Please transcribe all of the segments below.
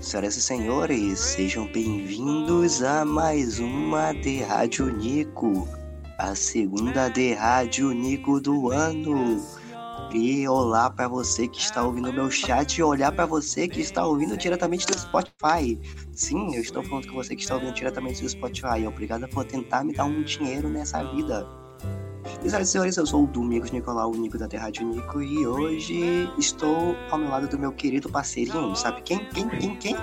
Senhoras e senhores, sejam bem-vindos a mais uma de Rádio Nico, a segunda de Rádio Nico do ano. E olá para você que está ouvindo meu chat e olhar para você que está ouvindo diretamente do Spotify. Sim, eu estou falando com você que está ouvindo diretamente do Spotify. Obrigado por tentar me dar um dinheiro nessa vida. Senhoras e senhores, eu sou o Domingos Nicolau, o Nico da Rádio Nico, e hoje estou ao meu lado do meu querido parceirinho, sabe quem? Quem? Quem? Quem?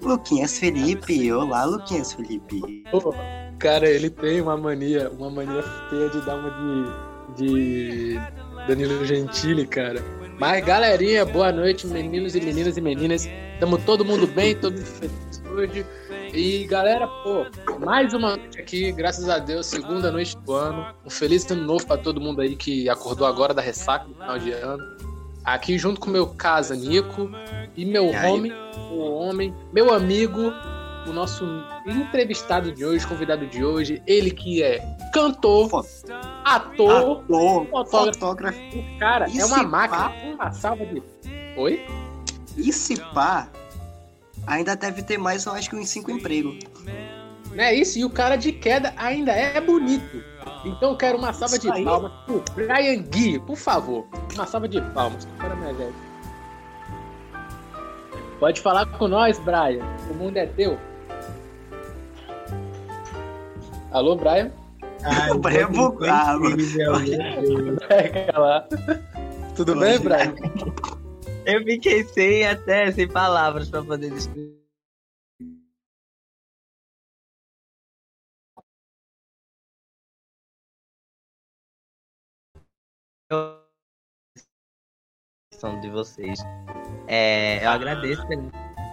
Luquinhas Felipe. Olá, Luquinhas Felipe. Pô, cara, ele tem uma mania, uma mania feia de dar uma de, de Danilo Gentili, cara. Mas, galerinha, boa noite, meninos e meninas e meninas. Tamo todo mundo bem, todo mundo feliz hoje. E galera, pô, mais uma noite aqui, graças a Deus, segunda noite do ano. Um feliz ano novo para todo mundo aí que acordou agora da ressaca do final de ano. Aqui junto com meu casa, Nico, e meu e homem, o homem, meu amigo, o nosso entrevistado de hoje, convidado de hoje, ele que é cantor, ator, ator fotógrafo. fotógrafo. O cara e é uma máquina, pá? uma salva de. Oi? E se pá, ainda deve ter mais, eu acho que uns cinco empregos. Não é isso? E o cara de queda ainda é bonito. Então eu quero uma salva isso de aí. palmas pro Brian Gui, por favor. Uma salva de palmas. Minha gente. Pode falar com nós, Brian. O mundo é teu. Alô, Brian? Ai, o Brian é bugado. Tudo bem, Brian? Eu fiquei sem até sem palavras para poder descrever. de vocês. É, eu agradeço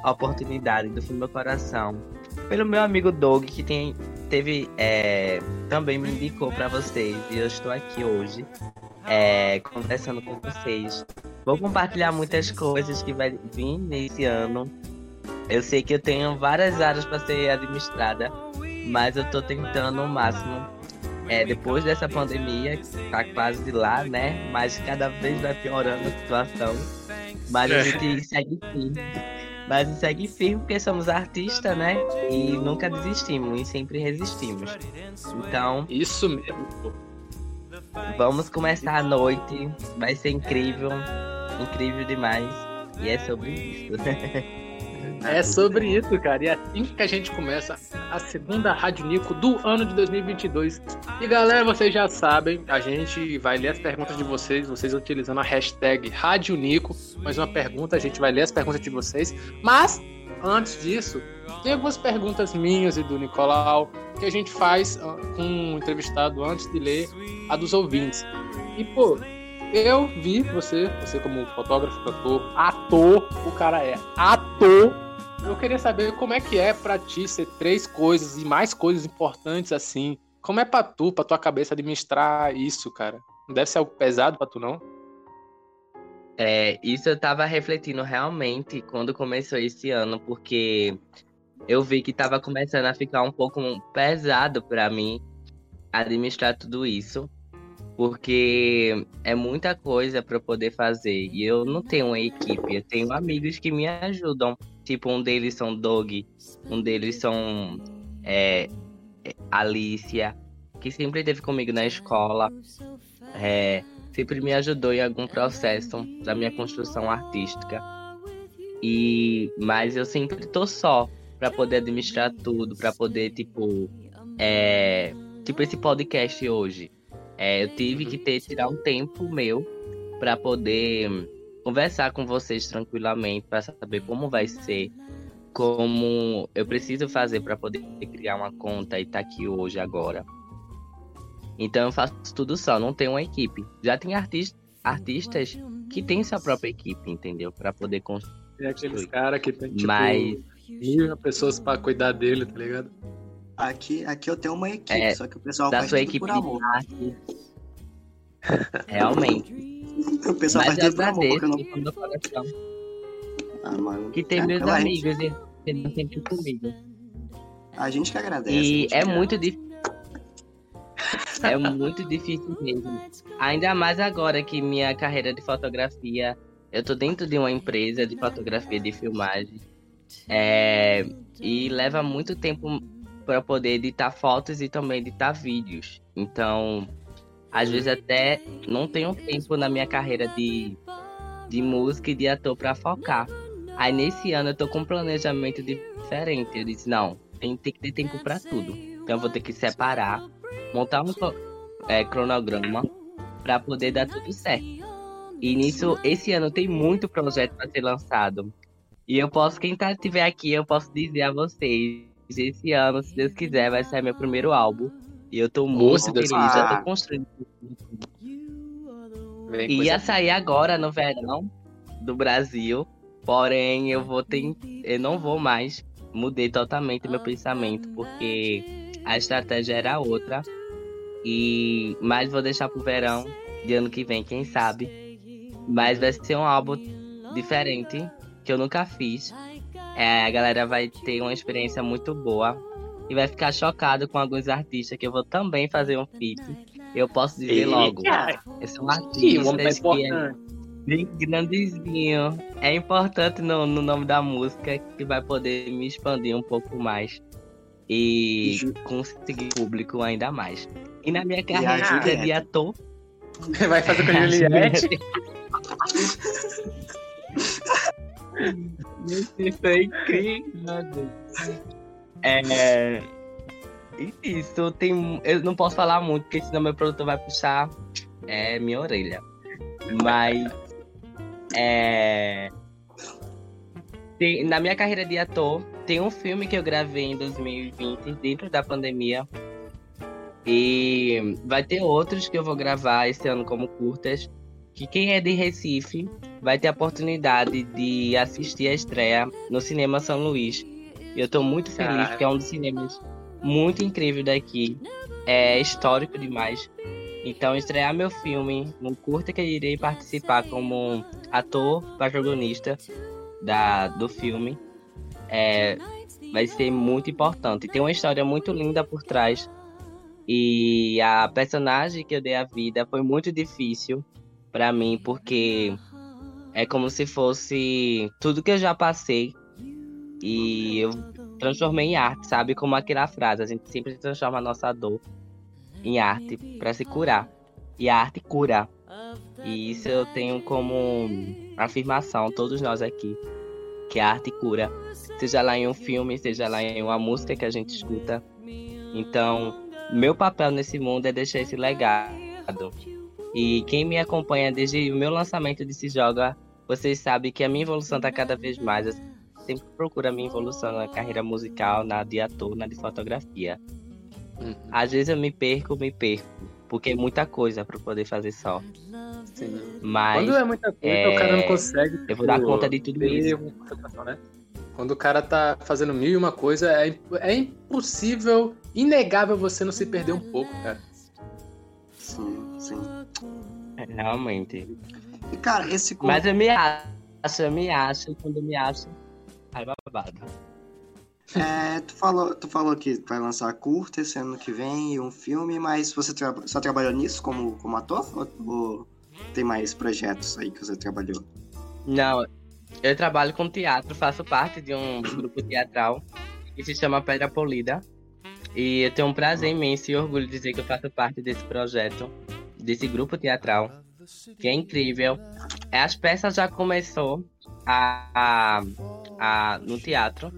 a oportunidade do fundo do meu coração. Pelo meu amigo Doug, que tem, teve, é, também me indicou para vocês. E eu estou aqui hoje é, conversando com vocês. Vou compartilhar muitas coisas que vai vir nesse ano. Eu sei que eu tenho várias áreas para ser administrada, mas eu estou tentando o máximo. É, depois dessa pandemia, que tá quase lá, né? Mas cada vez vai piorando a situação. Mas a é. gente segue firme. Mas segue firme porque somos artistas, né? E nunca desistimos e sempre resistimos. Então. Isso mesmo. Vamos começar a noite. Vai ser incrível. Incrível demais. E é sobre isso. É sobre isso, cara. E é assim que a gente começa a segunda Rádio Nico do ano de 2022. E galera, vocês já sabem, a gente vai ler as perguntas de vocês, vocês utilizando a hashtag Rádio Nico. Mais uma pergunta, a gente vai ler as perguntas de vocês. Mas, antes disso, tem algumas perguntas minhas e do Nicolau que a gente faz com um entrevistado antes de ler a dos ouvintes. E, pô, eu vi você, você como fotógrafo, cantor, ator, o cara é ator. Eu queria saber como é que é para ti ser três coisas e mais coisas importantes assim. Como é pra tu, pra tua cabeça administrar isso, cara? Não deve ser algo pesado pra tu, não? É, isso eu tava refletindo realmente quando começou esse ano, porque eu vi que tava começando a ficar um pouco pesado para mim administrar tudo isso porque é muita coisa para poder fazer e eu não tenho uma equipe, eu tenho amigos que me ajudam. Tipo, um deles são Doug, um deles são é, Alicia, que sempre esteve comigo na escola, é, sempre me ajudou em algum processo da minha construção artística. E mas eu sempre tô só para poder administrar tudo, para poder tipo é, tipo esse podcast hoje é, eu tive que ter tirar um tempo meu para poder conversar com vocês tranquilamente, para saber como vai ser, como eu preciso fazer para poder criar uma conta e estar tá aqui hoje agora. Então eu faço tudo só, não tenho uma equipe. Já tem artista, artistas que têm sua própria equipe, entendeu? Para poder construir. É aqueles caras que tem tipo Mas... mil pessoas para cuidar dele, tá ligado? Aqui, aqui eu tenho uma equipe, é, só que o pessoal da faz sua equipe por amor. Realmente. o pessoal Mas faz tudo por amor, não... Ah, mano. Que tem é, meus amigos gente... e estão sempre comigo. A gente que agradece. E é muito difícil. é muito difícil mesmo. Ainda mais agora que minha carreira de fotografia, eu tô dentro de uma empresa de fotografia de filmagem. É, e leva muito tempo para poder editar fotos e também editar vídeos. Então, às vezes até não tenho tempo na minha carreira de, de música e de ator para focar. Aí nesse ano eu tô com um planejamento diferente. Eu disse, não, tem, tem que ter tempo para tudo. Então eu vou ter que separar, montar um é, cronograma para poder dar tudo certo. E nisso, esse ano tem muito projeto para ser lançado. E eu posso, quem tá estiver aqui, eu posso dizer a vocês, esse ano, se Deus quiser, vai ser meu primeiro álbum. E eu tô muito feliz, já tô construindo. Bem, Ia sair agora no verão do Brasil, porém eu vou ter, eu não vou mais, mudei totalmente meu pensamento porque a estratégia era outra. E mas vou deixar pro verão de ano que vem, quem sabe. Mas vai ser um álbum diferente, que eu nunca fiz. É, a galera vai ter uma experiência muito boa e vai ficar chocado com alguns artistas que eu vou também fazer um feat. Eu posso dizer logo. Esse é um artista que é bem grandezinho. É importante no, no nome da música que vai poder me expandir um pouco mais e conseguir público ainda mais. E na minha carreira de ator. Vai fazer com a Juliette. Isso é incrível. É. Isso, tem. Eu não posso falar muito, porque senão meu produtor vai puxar é, minha orelha. Mas. É. Tem, na minha carreira de ator, tem um filme que eu gravei em 2020, dentro da pandemia. E vai ter outros que eu vou gravar esse ano como curtas que quem é de Recife vai ter a oportunidade de assistir a estreia no Cinema São Luís. Eu estou muito feliz, Caralho. porque é um dos cinemas muito incrível daqui. É histórico demais. Então, estrear meu filme, um curta que eu irei participar como ator protagonista da, do filme, é, vai ser muito importante. Tem uma história muito linda por trás. E a personagem que eu dei a vida foi muito difícil para mim, porque é como se fosse tudo que eu já passei e eu transformei em arte, sabe? Como aquela frase, a gente sempre transforma a nossa dor em arte para se curar. E a arte cura. E isso eu tenho como afirmação, todos nós aqui, que a arte cura. Seja lá em um filme, seja lá em uma música que a gente escuta. Então, meu papel nesse mundo é deixar esse legado e quem me acompanha desde o meu lançamento de Se Joga, vocês sabem que a minha evolução está cada vez mais. Eu sempre procuro a minha evolução na carreira musical, na de ator, na de fotografia. Uhum. Às vezes eu me perco, me perco, porque é muita coisa para poder fazer só. Sim. Mas quando é muita coisa, é... o cara não consegue. Eu vou dar conta de tudo isso. Né? Quando o cara tá fazendo mil e uma coisa, é, é impossível, inegável você não se perder um pouco, cara. Realmente. E, cara, esse. Mas eu me acho, eu me acho, quando eu me acho. Ai, babado. É, tu falou, tu falou que vai lançar curta esse ano que vem e um filme, mas você tra só trabalhou nisso como, como ator? Ou, ou, tem mais projetos aí que você trabalhou? Não, eu trabalho com teatro, faço parte de um grupo teatral que se chama Pedra Polida. E eu tenho um prazer imenso e orgulho de dizer que eu faço parte desse projeto, desse grupo teatral, que é incrível. As peças já começou a, a, a no teatro,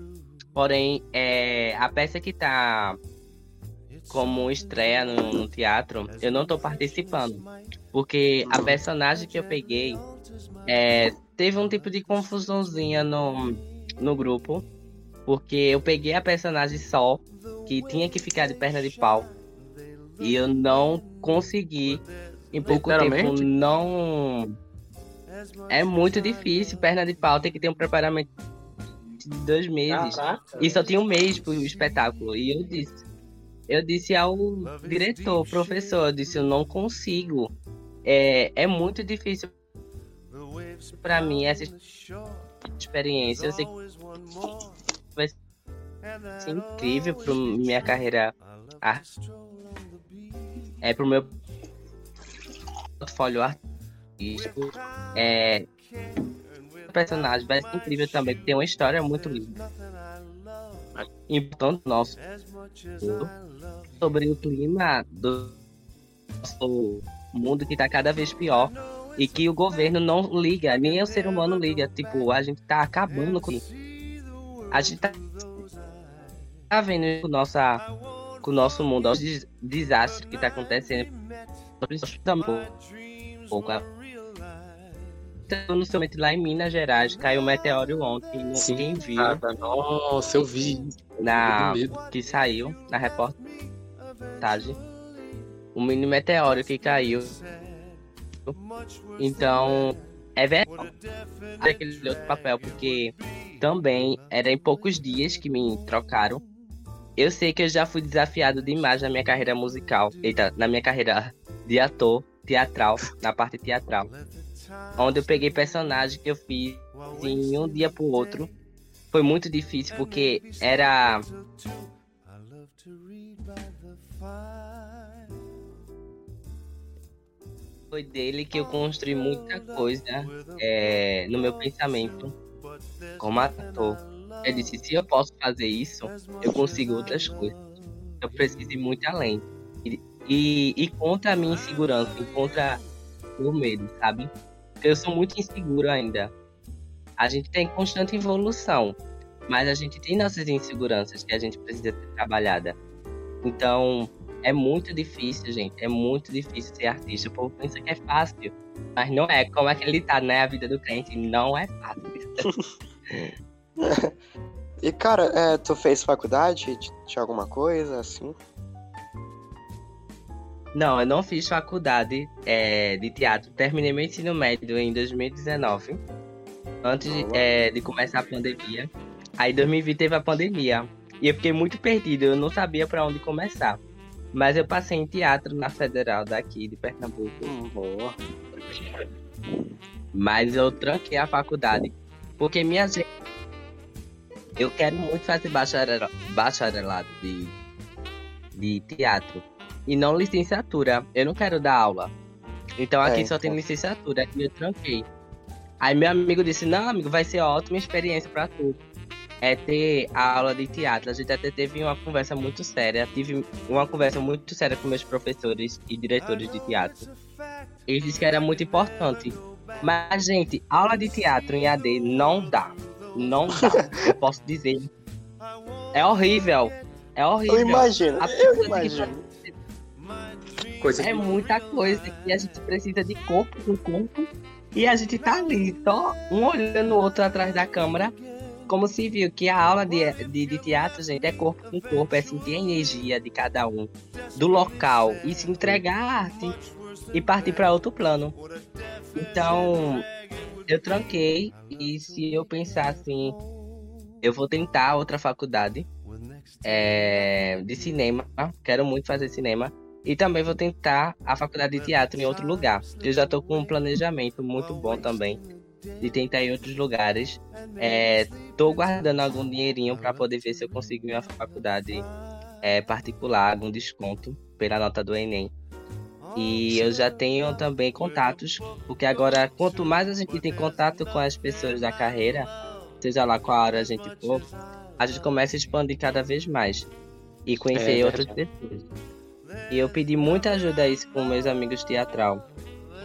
porém é, a peça que está como estreia no, no, teatro, eu não estou participando, porque a personagem que eu peguei é, teve um tipo de confusãozinha no, no grupo, porque eu peguei a personagem só que tinha que ficar de perna de pau. E eu não consegui. Em pouco tempo, não. É muito difícil. Perna de pau tem que ter um preparamento de dois meses. Caraca. E só tinha um mês pro espetáculo. E eu disse. Eu disse ao diretor, professor, eu disse, eu não consigo. É, é muito difícil para mim essa experiência. Eu sei que vai ser incrível para minha carreira é pro meu portfólio artístico é personagem vai ser incrível também, tem uma história muito linda. Importante nosso sobre o clima do nosso mundo que tá cada vez pior e que o governo não liga, nem o ser humano liga. Tipo, a gente tá acabando com. A gente tá, tá vendo nossa, com o nosso mundo, o desastre que tá acontecendo. Um pouco. No somente lá em Minas Gerais, caiu um meteoro ontem. Sim, ninguém viu. cara, nossa, eu vi. Na, que saiu na reportagem. Um mini meteoro que caiu. Então, é verdade aquele outro papel, porque também era em poucos dias que me trocaram. Eu sei que eu já fui desafiado demais na minha carreira musical. Eita, na minha carreira de ator, teatral, na parte teatral. Onde eu peguei personagem que eu fiz em um dia pro outro. Foi muito difícil porque era foi dele que eu construí muita coisa é, no meu pensamento como ator. Eu disse, se eu posso fazer isso, eu consigo outras coisas. Eu preciso ir muito além. E, e, e contra a minha insegurança, e contra o medo, sabe? Eu sou muito inseguro ainda. A gente tem constante evolução, mas a gente tem nossas inseguranças que a gente precisa ser trabalhada. Então, é muito difícil, gente. É muito difícil ser artista. O povo pensa que é fácil. Mas não é. Como é que ele tá, né? A vida do crente não é fácil. E cara, é, tu fez faculdade de, alguma coisa assim? Não, eu não fiz faculdade é, de teatro. Terminei meu ensino médio em 2019. Antes de, é, de começar a pandemia. Aí 2020 teve a pandemia. E eu fiquei muito perdido. Eu não sabia pra onde começar. Mas eu passei em teatro na Federal daqui de Pernambuco. Boa. Mas eu tranquei a faculdade. Porque minha gente. Eu quero muito fazer bacharel... bacharelado de... de teatro. E não licenciatura. Eu não quero dar aula. Então aqui É, só tem então. licenciatura. E eu tranquei. Aí meu amigo disse: Não, amigo, vai ser ótima experiência pra tu. É ter a aula de teatro. A gente até teve uma conversa muito séria. Tive uma conversa muito séria com meus professores e diretores de teatro. Eles disseram que era muito importante. Mas, gente, aula de teatro em AD não dá. Não dá. Eu posso dizer. É horrível. É horrível. Eu imagino, A eu que imagino. Coisa É muita coisa que a gente precisa de corpo com corpo. E a gente tá ali, só um olhando o outro atrás da câmera. Como se viu que a aula de, de, de teatro, gente, é corpo com corpo, é sentir a energia de cada um, do local, e se entregar à arte e partir para outro plano. Então, eu tranquei, e se eu pensar assim, eu vou tentar outra faculdade é, de cinema, quero muito fazer cinema. E também vou tentar a faculdade de teatro em outro lugar. Eu já tô com um planejamento muito bom também de tentar em outros lugares. É, tô guardando algum dinheirinho para poder ver se eu consigo uma faculdade é, particular, algum desconto pela nota do Enem. E eu já tenho também contatos, porque agora quanto mais a gente tem contato com as pessoas da carreira, seja lá qual área a gente for, a gente começa a expandir cada vez mais e conhecer É outras pessoas. E eu pedi muita ajuda a isso com meus amigos teatral.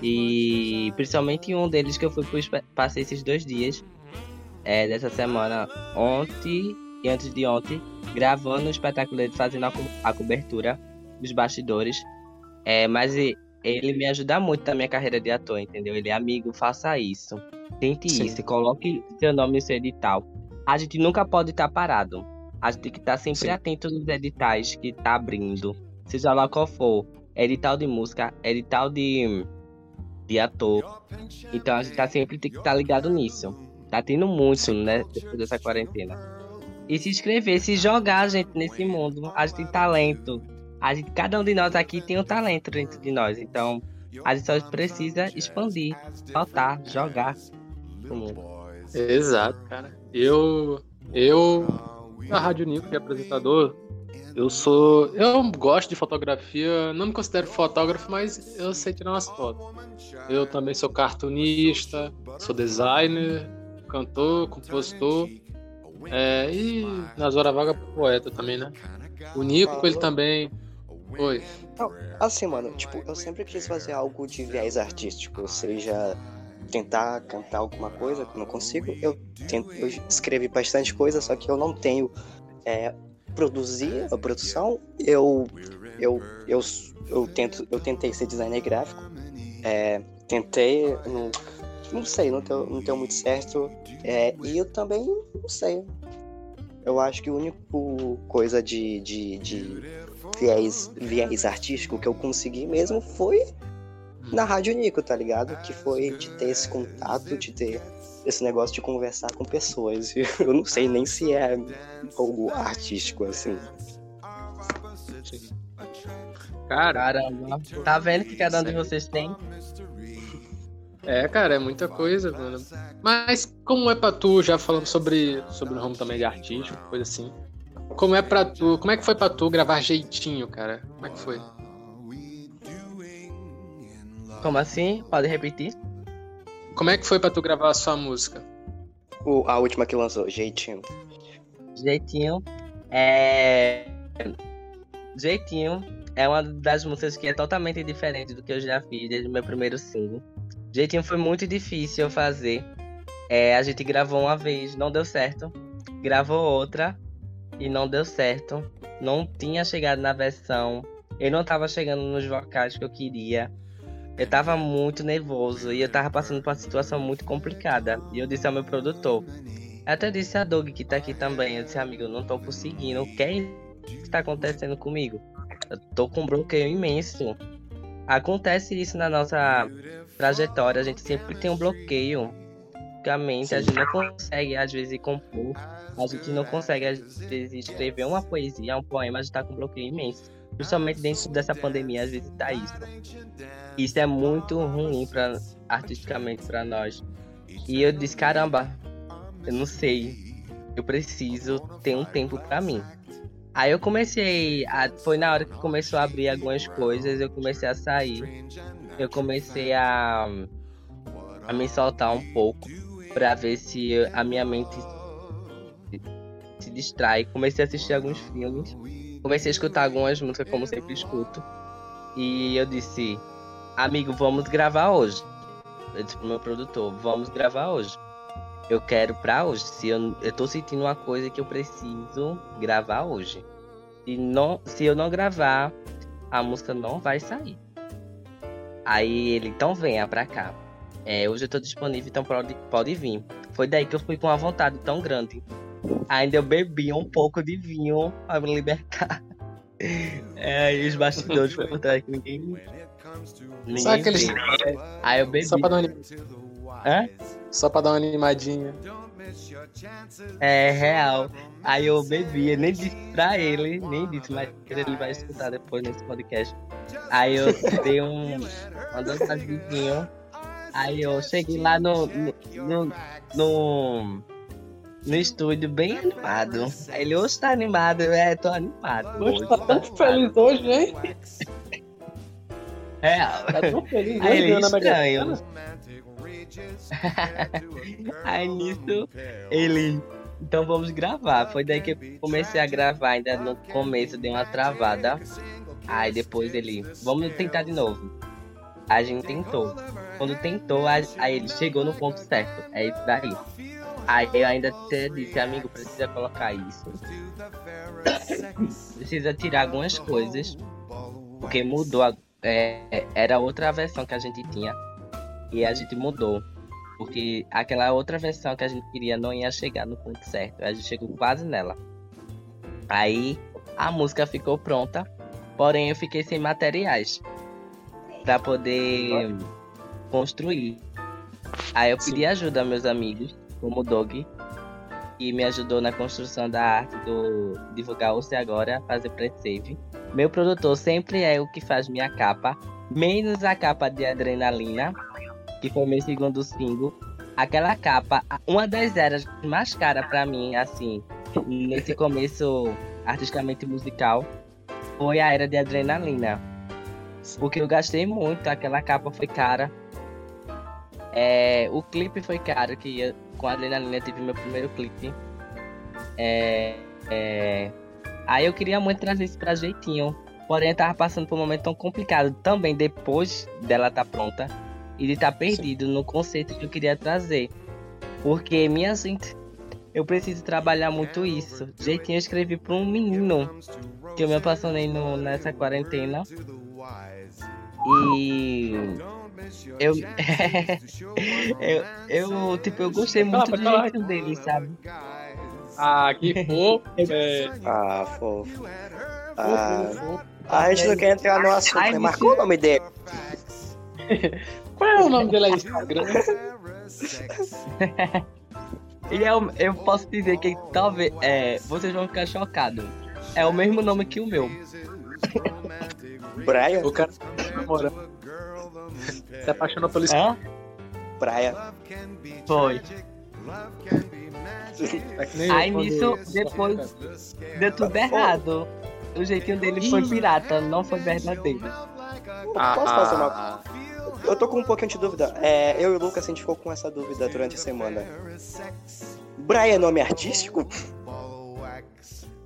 E principalmente um deles que eu fui espe- passei esses dois dias é, dessa semana, ontem e antes de ontem, gravando o espetáculo dele, fazendo a, co- a cobertura dos bastidores. É, mas ele me ajuda muito na minha carreira de ator, entendeu? Ele é amigo, faça isso. Tente Sim. isso, coloque seu nome no seu edital. A gente nunca pode estar parado. A gente tem que estar sempre Sim. atento nos editais que tá abrindo. Seja lá qual for. Edital de música, edital de, de ator. Então a gente tá sempre tem que estar ligado nisso. Tá tendo muito, né? Depois dessa quarentena. E se inscrever, se jogar, gente, nesse mundo. A gente tem talento. A gente, cada um de nós aqui tem um talento dentro de nós. Então, a gente só precisa expandir, soltar, jogar mundo. Exato, cara. Eu, eu, na Rádio Nico, que é apresentador, eu sou. Eu gosto de fotografia, não me considero fotógrafo, mas eu sei tirar umas fotos. Eu também sou cartunista, sou designer, cantor, compositor. É, e nas horas vagas poeta também, né? O Nico, ele também. Oi. assim, mano, tipo, eu sempre quis fazer algo de viés artístico, ou seja, tentar cantar alguma coisa que não consigo. Eu, tento, eu escrevi bastante coisa, só que eu não tenho é, produzir a produção. Eu, eu, eu, eu, tento, eu tentei ser designer gráfico, é, tentei, não, não sei, não deu, não deu muito certo. É, e eu também não sei. Eu acho que a única coisa de, de, de viés, viés artístico que eu consegui mesmo foi na Rádio Nico, tá ligado? Que foi de ter esse contato, de ter esse negócio de conversar com pessoas. Eu não sei nem se é algo artístico assim. Cara, Caramba, tá vendo que cada um de vocês tem? É, cara, é muita coisa, mano. Mas como é pra tu, já falando sobre, sobre o ramo também de artístico, coisa assim. Como é pra tu, como é que foi pra tu gravar jeitinho, cara? Como é que foi? Como assim? Pode repetir? Como é que foi pra tu gravar a sua música? O, a última que lançou, Jeitinho. Jeitinho é. Jeitinho é uma das músicas que é totalmente diferente do que eu já fiz desde o meu primeiro single. Jeitinho foi muito difícil fazer. É, a gente gravou uma vez, não deu certo. Gravou outra e não deu certo. Não tinha chegado na versão. Eu não tava chegando nos vocais que eu queria. Eu tava muito nervoso e eu tava passando por uma situação muito complicada. E eu disse ao meu produtor. Até disse a Doug que tá aqui também. Eu disse, amigo, eu não tô conseguindo. O que é que tá acontecendo comigo? Eu tô com um bloqueio imenso. Acontece isso na nossa trajetória. A gente sempre tem um bloqueio. Basicamente, a gente não consegue, às vezes, compor. A gente não consegue, às vezes, escrever uma poesia, um poema. A gente tá com um bloqueio imenso. Principalmente dentro dessa pandemia, às vezes tá isso. Isso é muito ruim para artisticamente para nós. E eu disse, caramba, eu não sei. Eu preciso ter um tempo para mim. Aí eu comecei a. Foi na hora que começou a abrir algumas coisas, eu comecei a sair. Eu comecei a. a me soltar um pouco. Para ver se a minha mente se distrai. Comecei a assistir alguns filmes comecei a escutar algumas músicas, como sempre escuto. E eu disse, amigo, vamos gravar hoje. Eu disse pro meu produtor, vamos gravar hoje. Eu quero pra hoje. Se eu, eu tô sentindo uma coisa que eu preciso gravar hoje. E não, se eu não gravar, a música não vai sair. Aí ele, então venha pra cá. É, hoje eu tô disponível, então pode, pode vir. Foi daí que eu fui com uma vontade tão grande Ainda eu bebi um pouco de vinho pra me libertar. É, e os bastidores por trás que ninguém. ninguém Só aqueles. Aí eu bebi. Só pra dar uma... Hã? Só pra dar uma animadinha. É real. Aí eu bebi, nem disse pra ele, nem disse, mas ele vai escutar depois nesse podcast. Aí eu dei um, uma dança de vinho. Aí eu cheguei lá no, no, no, no no estúdio bem animado. Aí ele hoje tá animado, é, tô animado. Hoje, hoje tá tão feliz hoje, hein? É, tá tão feliz Aí ele é estranho. Aí nisso, ele. Então vamos gravar. Foi daí que eu comecei a gravar. Ainda no começo deu uma travada. Aí depois ele. Vamos tentar de novo. A gente tentou. Quando tentou, aí ele chegou no ponto certo. É isso daí. Aí eu ainda até disse, amigo, precisa colocar isso. precisa tirar algumas coisas. Porque mudou. A, é, era outra versão que a gente tinha. E a gente mudou. Porque aquela outra versão que a gente queria não ia chegar no ponto certo. A gente chegou quase nela. Aí a música ficou pronta. Porém eu fiquei sem materiais. para poder construir. Aí eu pedi ajuda aos meus amigos como Dog, que me ajudou na construção da arte do Divulgar Você Agora, fazer pre-save. Meu produtor sempre é o que faz minha capa, menos a capa de Adrenalina, que foi meu segundo single. Aquela capa, uma das eras mais caras para mim, assim, nesse começo artisticamente musical, foi a era de Adrenalina. Porque eu gastei muito, aquela capa foi cara. É, o clipe foi caro, que com Adrenalina tive meu primeiro clipe. É, é, aí eu queria muito trazer isso pra Jeitinho. Porém, eu tava passando por um momento tão complicado também depois dela estar tá pronta e de estar tá perdido Sim. no conceito que eu queria trazer. Porque, minha gente, eu preciso trabalhar muito isso. Jeitinho eu escrevi para um menino que eu me apaixonei no, nessa quarentena. E eu, eu, eu, tipo, eu gostei muito do jeito dele, sabe? Ah, que fofo. É... Ah, fofo. Ah, a gente não quer entrar no assunto, Ai, né? Mas qual o nome dele? qual é o nome dele aí, Instagram? E eu, eu posso dizer que talvez. É, vocês vão ficar chocados. É o mesmo nome que o meu. Brian? O cara tá namorando. Se apaixonou pelo Hã? Brian. Foi. É Aí nisso, depois deu tudo errado. O jeitinho dele foi pirata, não foi verdadeiro. Ah, Posso fazer uma eu tô com um pouquinho de dúvida. É, eu e o Lucas, a gente ficou com essa dúvida durante a semana. Brian é nome artístico?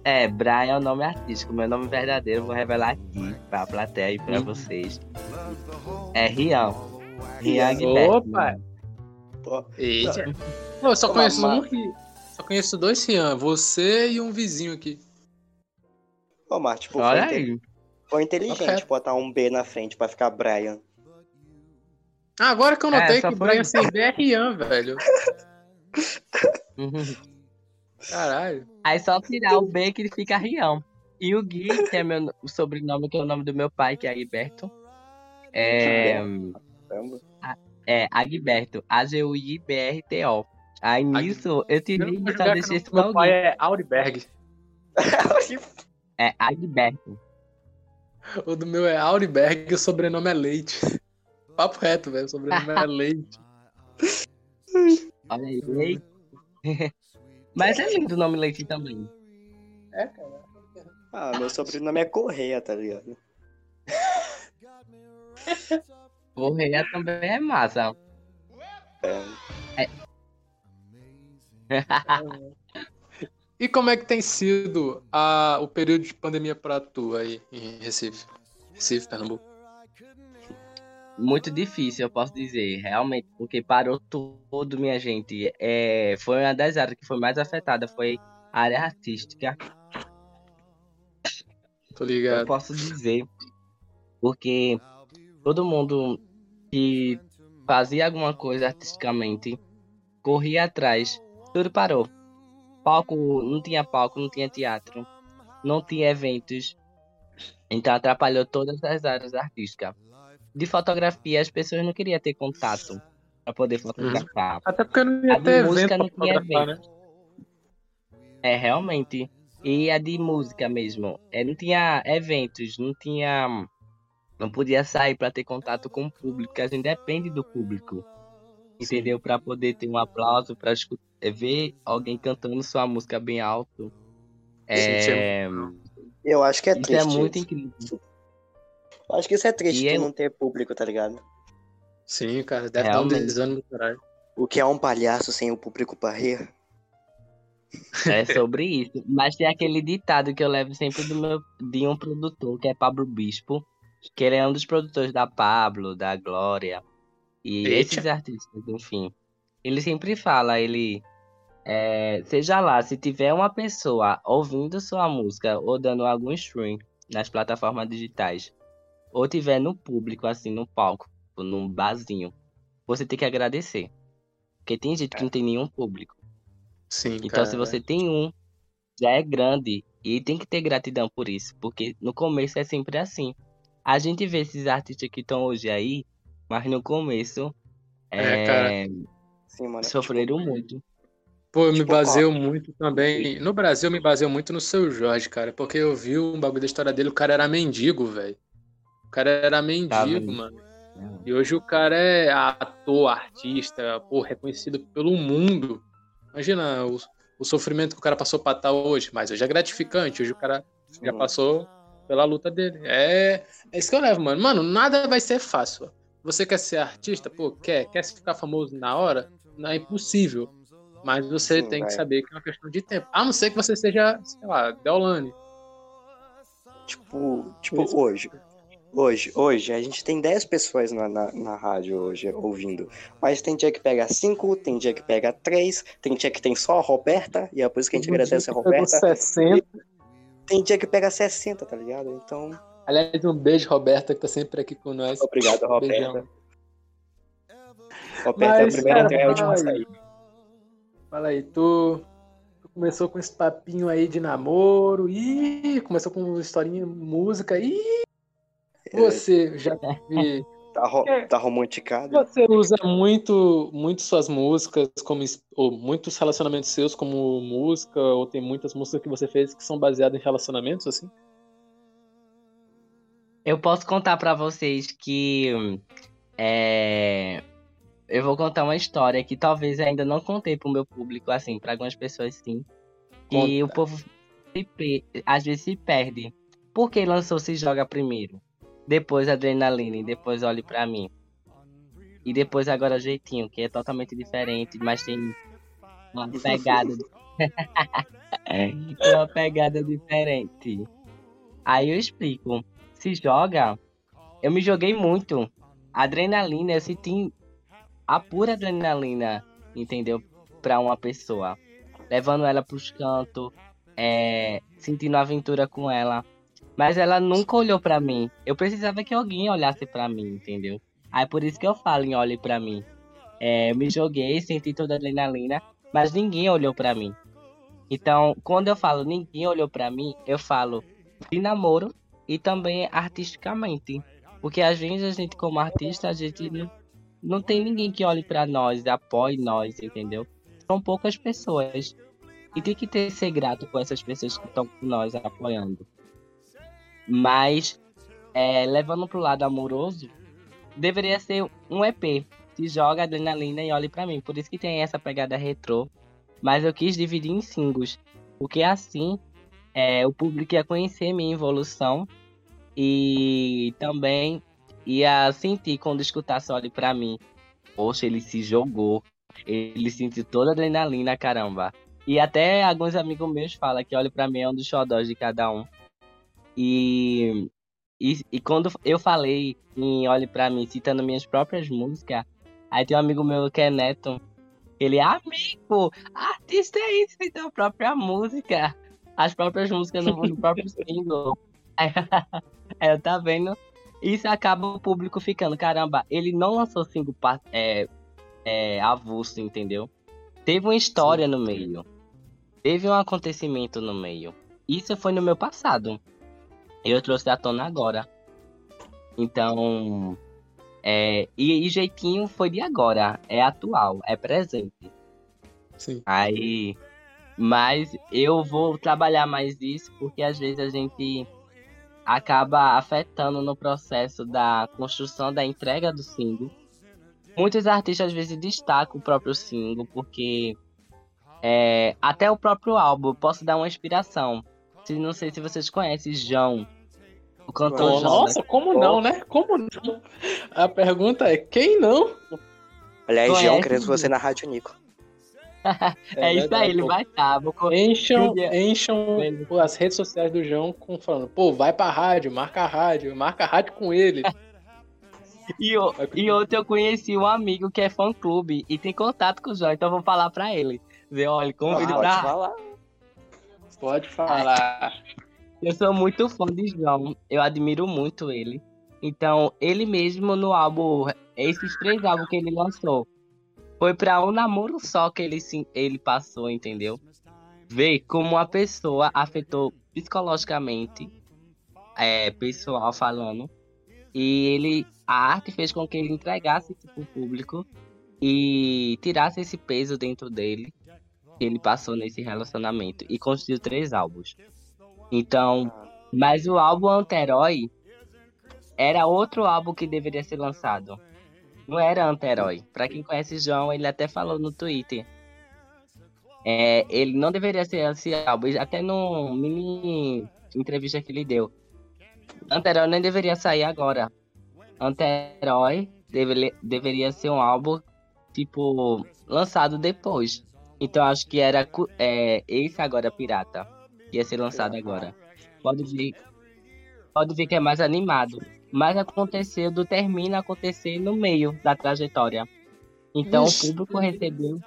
É, Brian é o nome artístico. Meu nome verdadeiro vou revelar aqui pra plateia e pra vocês. É Rian. Rian Opa! Eita. Não, eu só conheço um que. Só conheço dois Rian, você e um vizinho aqui. Ô, Mar, tipo, Olha foi, aí. foi inteligente okay. botar um B na frente pra ficar Brian. Ah, agora que eu notei é, que o Brian sem B é Rian, velho. Caralho. Aí só tirar o B que ele fica Rian. E o Gui, que é meu o sobrenome, que é o nome do meu pai, que é Agberto. É. É, Agberto. A-G-U-I-B-R-T-O. Aí nisso, eu tive que só deixei esse Meu pai é Auriberg. é, Agberto. O do meu é Auriberg e o sobrenome é Leite. Papo reto, velho. Sobrenome é Leite. Olha aí, Leite. Mas é lindo o nome Leite também. É, cara. Ah, meu sobrenome é Correia, tá ligado? Correia também é massa. É. é. e como é que tem sido a, o período de pandemia pra tu aí em Recife? Recife, Pernambuco? Muito difícil, eu posso dizer, realmente, porque parou tudo, minha gente. É, foi uma das áreas que foi mais afetada, foi a área artística. Tô ligado. Eu posso dizer, porque todo mundo que fazia alguma coisa artisticamente corria atrás, tudo parou. Palco, não tinha palco, não tinha teatro, não tinha eventos, então atrapalhou todas as áreas artísticas de fotografia, as pessoas não queriam ter contato para poder fotografar. Uhum. Até porque não ia a ter música não tinha evento. Né? É, realmente. E a de música mesmo. É, não tinha eventos, não tinha. Não podia sair para ter contato com o público, porque a gente depende do público. Entendeu? Para poder ter um aplauso, para é, ver alguém cantando sua música bem alto. É... Eu acho que é isso triste. é muito incrível. Acho que isso é triste e não ter público, tá ligado? Sim, cara, deve Realmente. dar um desânimo caralho. O que é um palhaço sem o público pra rir? É sobre isso. Mas tem aquele ditado que eu levo sempre do meu, de um produtor, que é Pablo Bispo, que ele é um dos produtores da Pablo, da Glória, e Eita. esses artistas, enfim. Ele sempre fala, ele. É, seja lá, se tiver uma pessoa ouvindo sua música ou dando algum stream nas plataformas digitais ou tiver no público, assim, no palco, num barzinho, você tem que agradecer. Porque tem gente que não tem nenhum público. Sim. Então, cara, se você tem um, já é grande. E tem que ter gratidão por isso. Porque no começo é sempre assim. A gente vê esses artistas que estão hoje aí, mas no começo é, é Sim, mano, sofreram tipo... muito. Pô, eu tipo, me baseio muito também. No Brasil, eu me baseio muito no seu Jorge, cara. Porque eu vi um bagulho da história dele, o cara era mendigo, velho. O cara era mendigo, tá mano. E hoje o cara é ator, artista, pô, reconhecido pelo mundo. Imagina o, o sofrimento que o cara passou pra estar hoje. Mas hoje é gratificante. Hoje o cara já passou pela luta dele. É, é isso que eu levo, mano. Mano, nada vai ser fácil. Você quer ser artista? Pô, quer? Quer ficar famoso na hora? Não é impossível. Mas você Sim, tem vai. que saber que é uma questão de tempo. A não ser que você seja, sei lá, Deolane. Tipo, tipo hoje. Hoje, hoje, a gente tem 10 pessoas na, na, na, rádio hoje ouvindo. Mas tem dia que pega 5, tem dia que pega 3, tem dia que tem só a Roberta, e é por isso que a gente agradece a Roberta. 60. Tem dia que pega 60, tá ligado? Então. Aliás, um beijo, Roberta, que tá sempre aqui com nós. Obrigado, Roberta. Beijão. Roberta Mas, é a primeira cara, e a última sair. Fala aí, tu, tu, começou com esse papinho aí de namoro, e começou com historinha, música, e você já teve. Tá, ro é, tá romanticado. Você usa muito, muito suas músicas, como, ou muitos relacionamentos seus como música, ou tem muitas músicas que você fez que são baseadas em relacionamentos, assim? Eu posso contar para vocês que é, eu vou contar uma história que talvez ainda não contei pro meu público, assim, para algumas pessoas sim. Conta. E o povo às vezes se perde. Por que lançou Se Joga primeiro? Depois Adrenaline, e depois Olhe para Mim. E depois agora Jeitinho, que é totalmente diferente, mas tem uma pegada. uma pegada diferente. Aí eu explico se joga, eu me joguei muito. Adrenalina, eu senti a pura adrenalina, entendeu? Pra uma pessoa. Levando ela pros cantos, é, sentindo aventura com ela. Mas ela nunca olhou para mim. Eu precisava que alguém olhasse para mim, entendeu? Aí por isso que eu falo em olhe para mim. É, eu me joguei, senti toda a adrenalina, mas ninguém olhou para mim. Então, quando eu falo ninguém olhou para mim, eu falo de namoro e também artisticamente. Porque às vezes a gente, como artista, a gente não, não tem ninguém que olhe para nós, apoie nós, entendeu? São poucas pessoas. E tem que ter ser grato com essas pessoas que estão com nós apoiando. Mas, é, levando pro lado amoroso, deveria ser um EP. Se joga adrenalina e olhe para mim. Por isso que tem essa pegada retrô. Mas eu quis dividir em singles. Porque assim é, o público ia conhecer minha evolução e também ia sentir quando escutasse Olhe Pra Mim. Poxa, ele se jogou. Ele sentiu toda a adrenalina, caramba. E até alguns amigos meus falam que Olhe Pra Mim é um dos xodós de cada um. E, e, e quando eu falei em Olhe Pra Mim, citando minhas próprias músicas, aí tem um amigo meu que é Neto. Ele, amigo, artista é isso, tem a própria música. As próprias músicas no, no próprio single. É, tá vendo? Isso acaba o público ficando, caramba, ele não lançou single é, é, avulso, entendeu? Teve uma história Sim. no meio. Teve um acontecimento no meio. Isso foi no meu passado. Eu trouxe à tona agora. Então. É, e, e jeitinho foi de agora. É atual, é presente. Sim. Aí. Mas eu vou trabalhar mais isso porque às vezes a gente acaba afetando no processo da construção da entrega do single. Muitos artistas às vezes destacam o próprio single, porque é, até o próprio álbum posso dar uma inspiração. Se, não sei se vocês conhecem João, o cantor João. Nossa, como não, né? Como não? A pergunta é: quem não? Aliás, João, queremos você na Rádio Nico. é, é isso aí, ele vai estar. Tá. Encham, encham as redes sociais do João com, falando, pô, vai pra rádio, marca a rádio, marca a rádio com ele. e, o, e outro eu conheci um amigo que é fã clube e tem contato com o João, então eu vou falar pra ele. Dizer, olha, convido ah, pra. Pode falar. Pode falar. Eu sou muito fã de João, eu admiro muito ele. Então, ele mesmo no álbum, esses três álbuns que ele lançou, foi para um namoro só que ele, ele passou, entendeu? Ver como a pessoa afetou psicologicamente, é, pessoal falando, e ele, a arte fez com que ele entregasse isso pro público e tirasse esse peso dentro dele que ele passou nesse relacionamento e construiu três álbuns. Então, mas o álbum Anterói era outro álbum que deveria ser lançado não era anti-herói. Pra quem conhece João, ele até falou no Twitter. É, ele não deveria ser esse álbum, até no mini entrevista que ele deu. Anti-herói nem deveria sair agora. Anti-herói deveria, deveria ser um álbum, tipo, lançado depois. Então acho que era é, esse agora Pirata. Ia ser lançado agora. Pode ver. Pode ver que é mais animado. Mas aconteceu do termina acontecer no meio da trajetória. Então Ixi. o público recebeu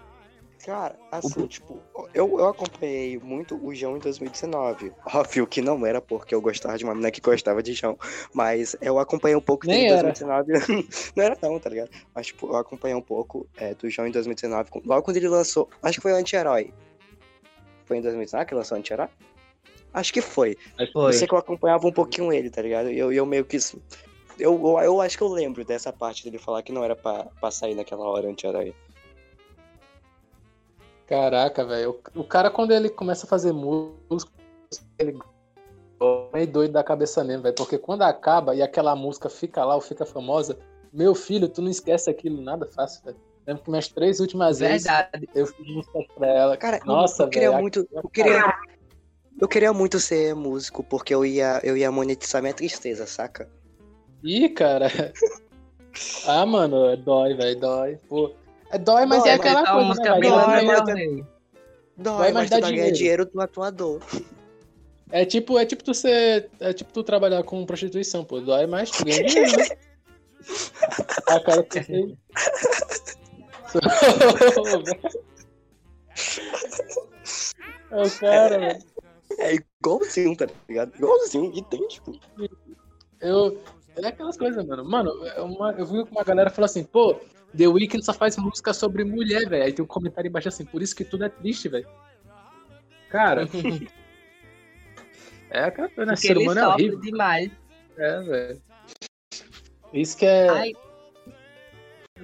Cara, assim, tipo, eu, eu acompanhei muito o João em 2019. Óbvio que não era porque eu gostava de uma menina que gostava de João, mas eu acompanhei um pouco Nem em 2019. não era não, tá ligado? Mas, tipo, eu acompanhei um pouco é, do João em 2019, logo quando ele lançou, acho que foi o Anti-Herói. Foi em 2019 que lançou o Anti-Herói? Acho que foi. foi. Eu sei que eu acompanhava um pouquinho ele, tá ligado? E eu, eu meio que. Eu, eu, eu acho que eu lembro dessa parte dele falar que não era pra, pra sair naquela hora Anti-Herói. Caraca, velho. O cara, quando ele começa a fazer música, ele é meio doido da cabeça mesmo, velho. Porque quando acaba e aquela música fica lá ou fica famosa, meu filho, tu não esquece aquilo nada fácil, velho. Lembro que minhas três últimas Verdade. vezes eu fiz música pra ela. Cara, Nossa, eu, eu queria véio, muito. Eu queria, eu queria muito ser músico, porque eu ia, eu ia monetizar minha tristeza, saca? Ih, cara. ah, mano, dói, velho, dói. Pô, é dói, mas dói, é aquela coisa, música né? Bem dói, mas, dói, dói, mas, mas tu ganha dinheiro do atuador. É tipo, é tipo tu ser. É tipo tu trabalhar com prostituição, pô. Dói, mas tu ganha dinheiro, né? A cara que você. é o cara, é, é igualzinho, tá ligado? Igualzinho, idêntico. Eu. É aquelas coisas, mano. Mano, é uma, eu vi que uma galera falou assim, pô, The Weeknd só faz música sobre mulher, velho. Aí tem um comentário embaixo assim, por isso que tudo é triste, velho. Cara. é aquela coisa, né? Ser humano é horrível. demais. É, velho. Isso que é. Ai.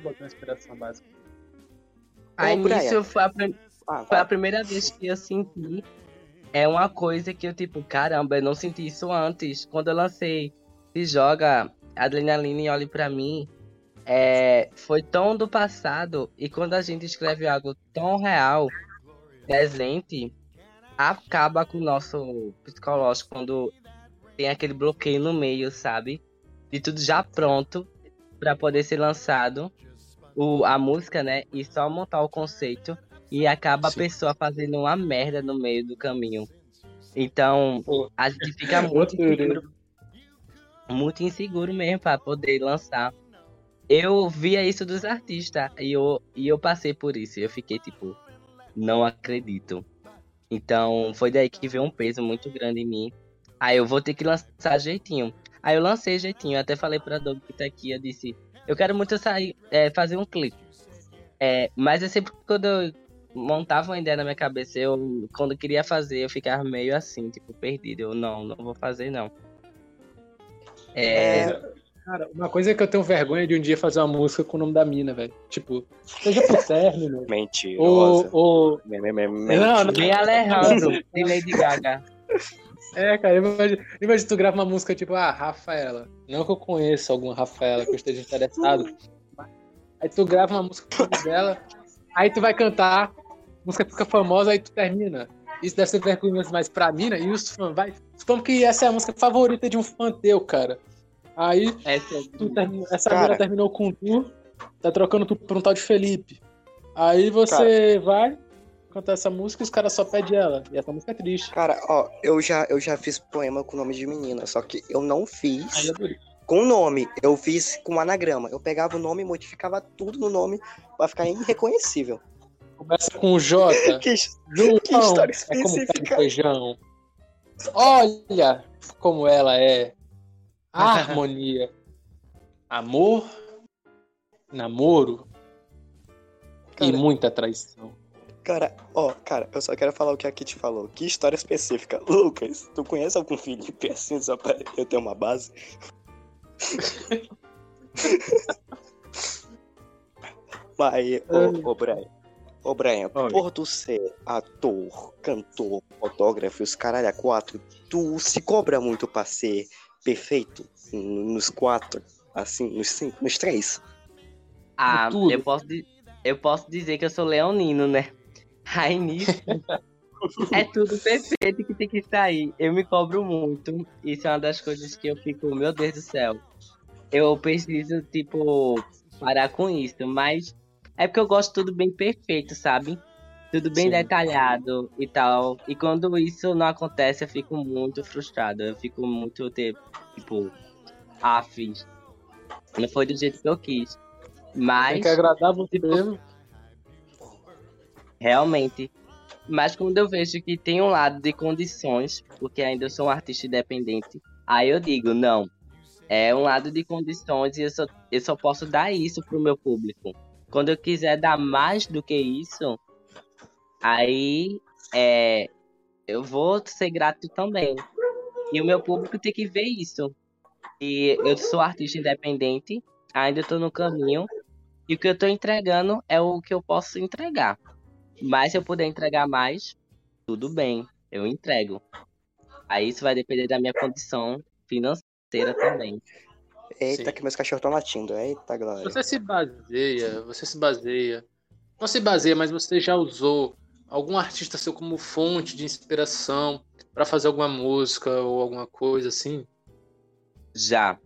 Botar uma inspiração básica. Aí nisso foi a, prim... ah, foi a primeira vez que eu senti. É uma coisa que eu, tipo, caramba, eu não senti isso antes. Quando eu lancei Se Joga, Adrenalina e Olhe Pra Mim, é, foi tão do passado e quando a gente escreve algo tão real, presente, acaba com o nosso psicológico quando tem aquele bloqueio no meio, sabe? De tudo já pronto para poder ser lançado o, a música, né? E só montar o conceito e acaba Sim. a pessoa fazendo uma merda no meio do caminho. Então, a gente fica muito muito inseguro mesmo para poder lançar eu via isso dos artistas e eu, e eu passei por isso. Eu fiquei tipo, não acredito. Então foi daí que veio um peso muito grande em mim. Aí eu vou ter que lançar jeitinho. Aí eu lancei jeitinho. até falei pra Doug que tá aqui. Eu disse: Eu quero muito sair, é, fazer um clipe. É, mas eu sempre, quando eu montava uma ideia na minha cabeça, eu, quando eu queria fazer, eu ficava meio assim, tipo, perdido. Eu não, não vou fazer não. É, é Cara, uma coisa é que eu tenho vergonha de um dia fazer uma música com o nome da mina, velho. Tipo, seja pro término. Mentirosa. Ou. ou... Não, não. Nem Alejandro, nem Lady Gaga. É, cara, imagina, imagina tu grava uma música tipo, ah, Rafaela. Não que eu conheça alguma Rafaela que eu esteja interessado. Aí tu grava uma música com o nome dela, aí tu vai cantar, a música fica famosa, aí tu termina. Isso deve ser vergonhoso mais pra mina, e os fãs, vai. Supomos que essa é a música favorita de um fã teu, cara. Aí, essa, termina, essa cara, terminou com tu, tá trocando tu por um tal de Felipe. Aí você cara, vai cantar essa música e os caras só pedem ela. E essa música é triste. Cara, ó, eu já, eu já fiz poema com nome de menina, só que eu não fiz com nome. Eu fiz com anagrama. Eu pegava o nome e modificava tudo no nome pra ficar irreconhecível. Começa com o J. que, João, que história específica. É como tá feijão. Olha como ela é. harmonia, amor, namoro cara, e muita traição. Cara, ó, cara, eu só quero falar o que a Kit falou. Que história específica. Lucas, tu conhece algum Felipe assim só pra eu ter uma base? Mas, ô, ô Brian, ô Brian, Oi. por tu ser ator, cantor, fotógrafo, os caralho a quatro, tu se cobra muito pra ser perfeito nos quatro, assim, nos cinco, nos três. Ah, eu posso, eu posso dizer que eu sou leonino, né? Aí nisso é tudo perfeito que tem que sair. Eu me cobro muito. Isso é uma das coisas que eu fico, meu Deus do céu. Eu preciso, tipo, parar com isso. Mas é porque eu gosto tudo bem perfeito, sabe? tudo bem Sim. detalhado e tal. E quando isso não acontece, eu fico muito frustrado. Eu fico muito, tipo, fiz. Não foi do jeito que eu quis. Tem Mas, que agradar você tipo, mesmo. realmente. Mas quando eu vejo que tem um lado de condições, porque ainda eu sou um artista independente, aí eu digo, não. É um lado de condições e eu só, eu só posso dar isso pro meu público. Quando eu quiser dar mais do que isso, aí é, eu vou ser grato também. E o meu público tem que ver isso. E eu sou artista independente, ainda estou no caminho, e o que eu estou entregando é o que eu posso entregar. Mas se eu puder entregar mais, tudo bem, eu entrego. Aí isso vai depender da minha condição financeira também. Eita, Sim. que meus cachorros estão latindo. Eita, glória. Você se baseia, você se baseia. Não se baseia, mas você já usou algum artista seu como fonte de inspiração pra fazer alguma música ou alguma coisa assim? Já.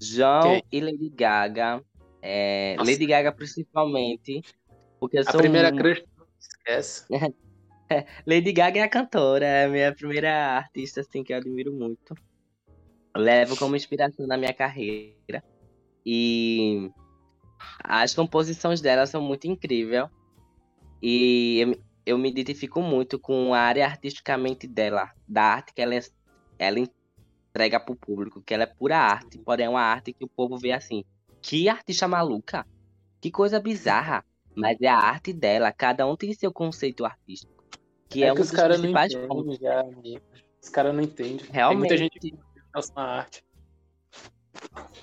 João Quem? e Lady Gaga. é. Lady Gaga principalmente. Porque eu A primeira um- crush, esquece. Lady Gaga é a cantora, é a minha primeira artista assim que eu admiro muito. Levo como inspiração na minha carreira. E as composições dela são muito incríveis. E eu, me- eu me identifico muito com a área artisticamente dela, da arte que ela, ela entrega pro público, que ela é pura arte, porém é uma arte que o povo vê assim. Que artista maluca! Que coisa bizarra! Mas é a arte dela, cada um tem seu conceito artístico. Que é, É um que os dos caras não entendem amigo. Os caras não entendem. Tem Realmente, muita gente gosta na arte.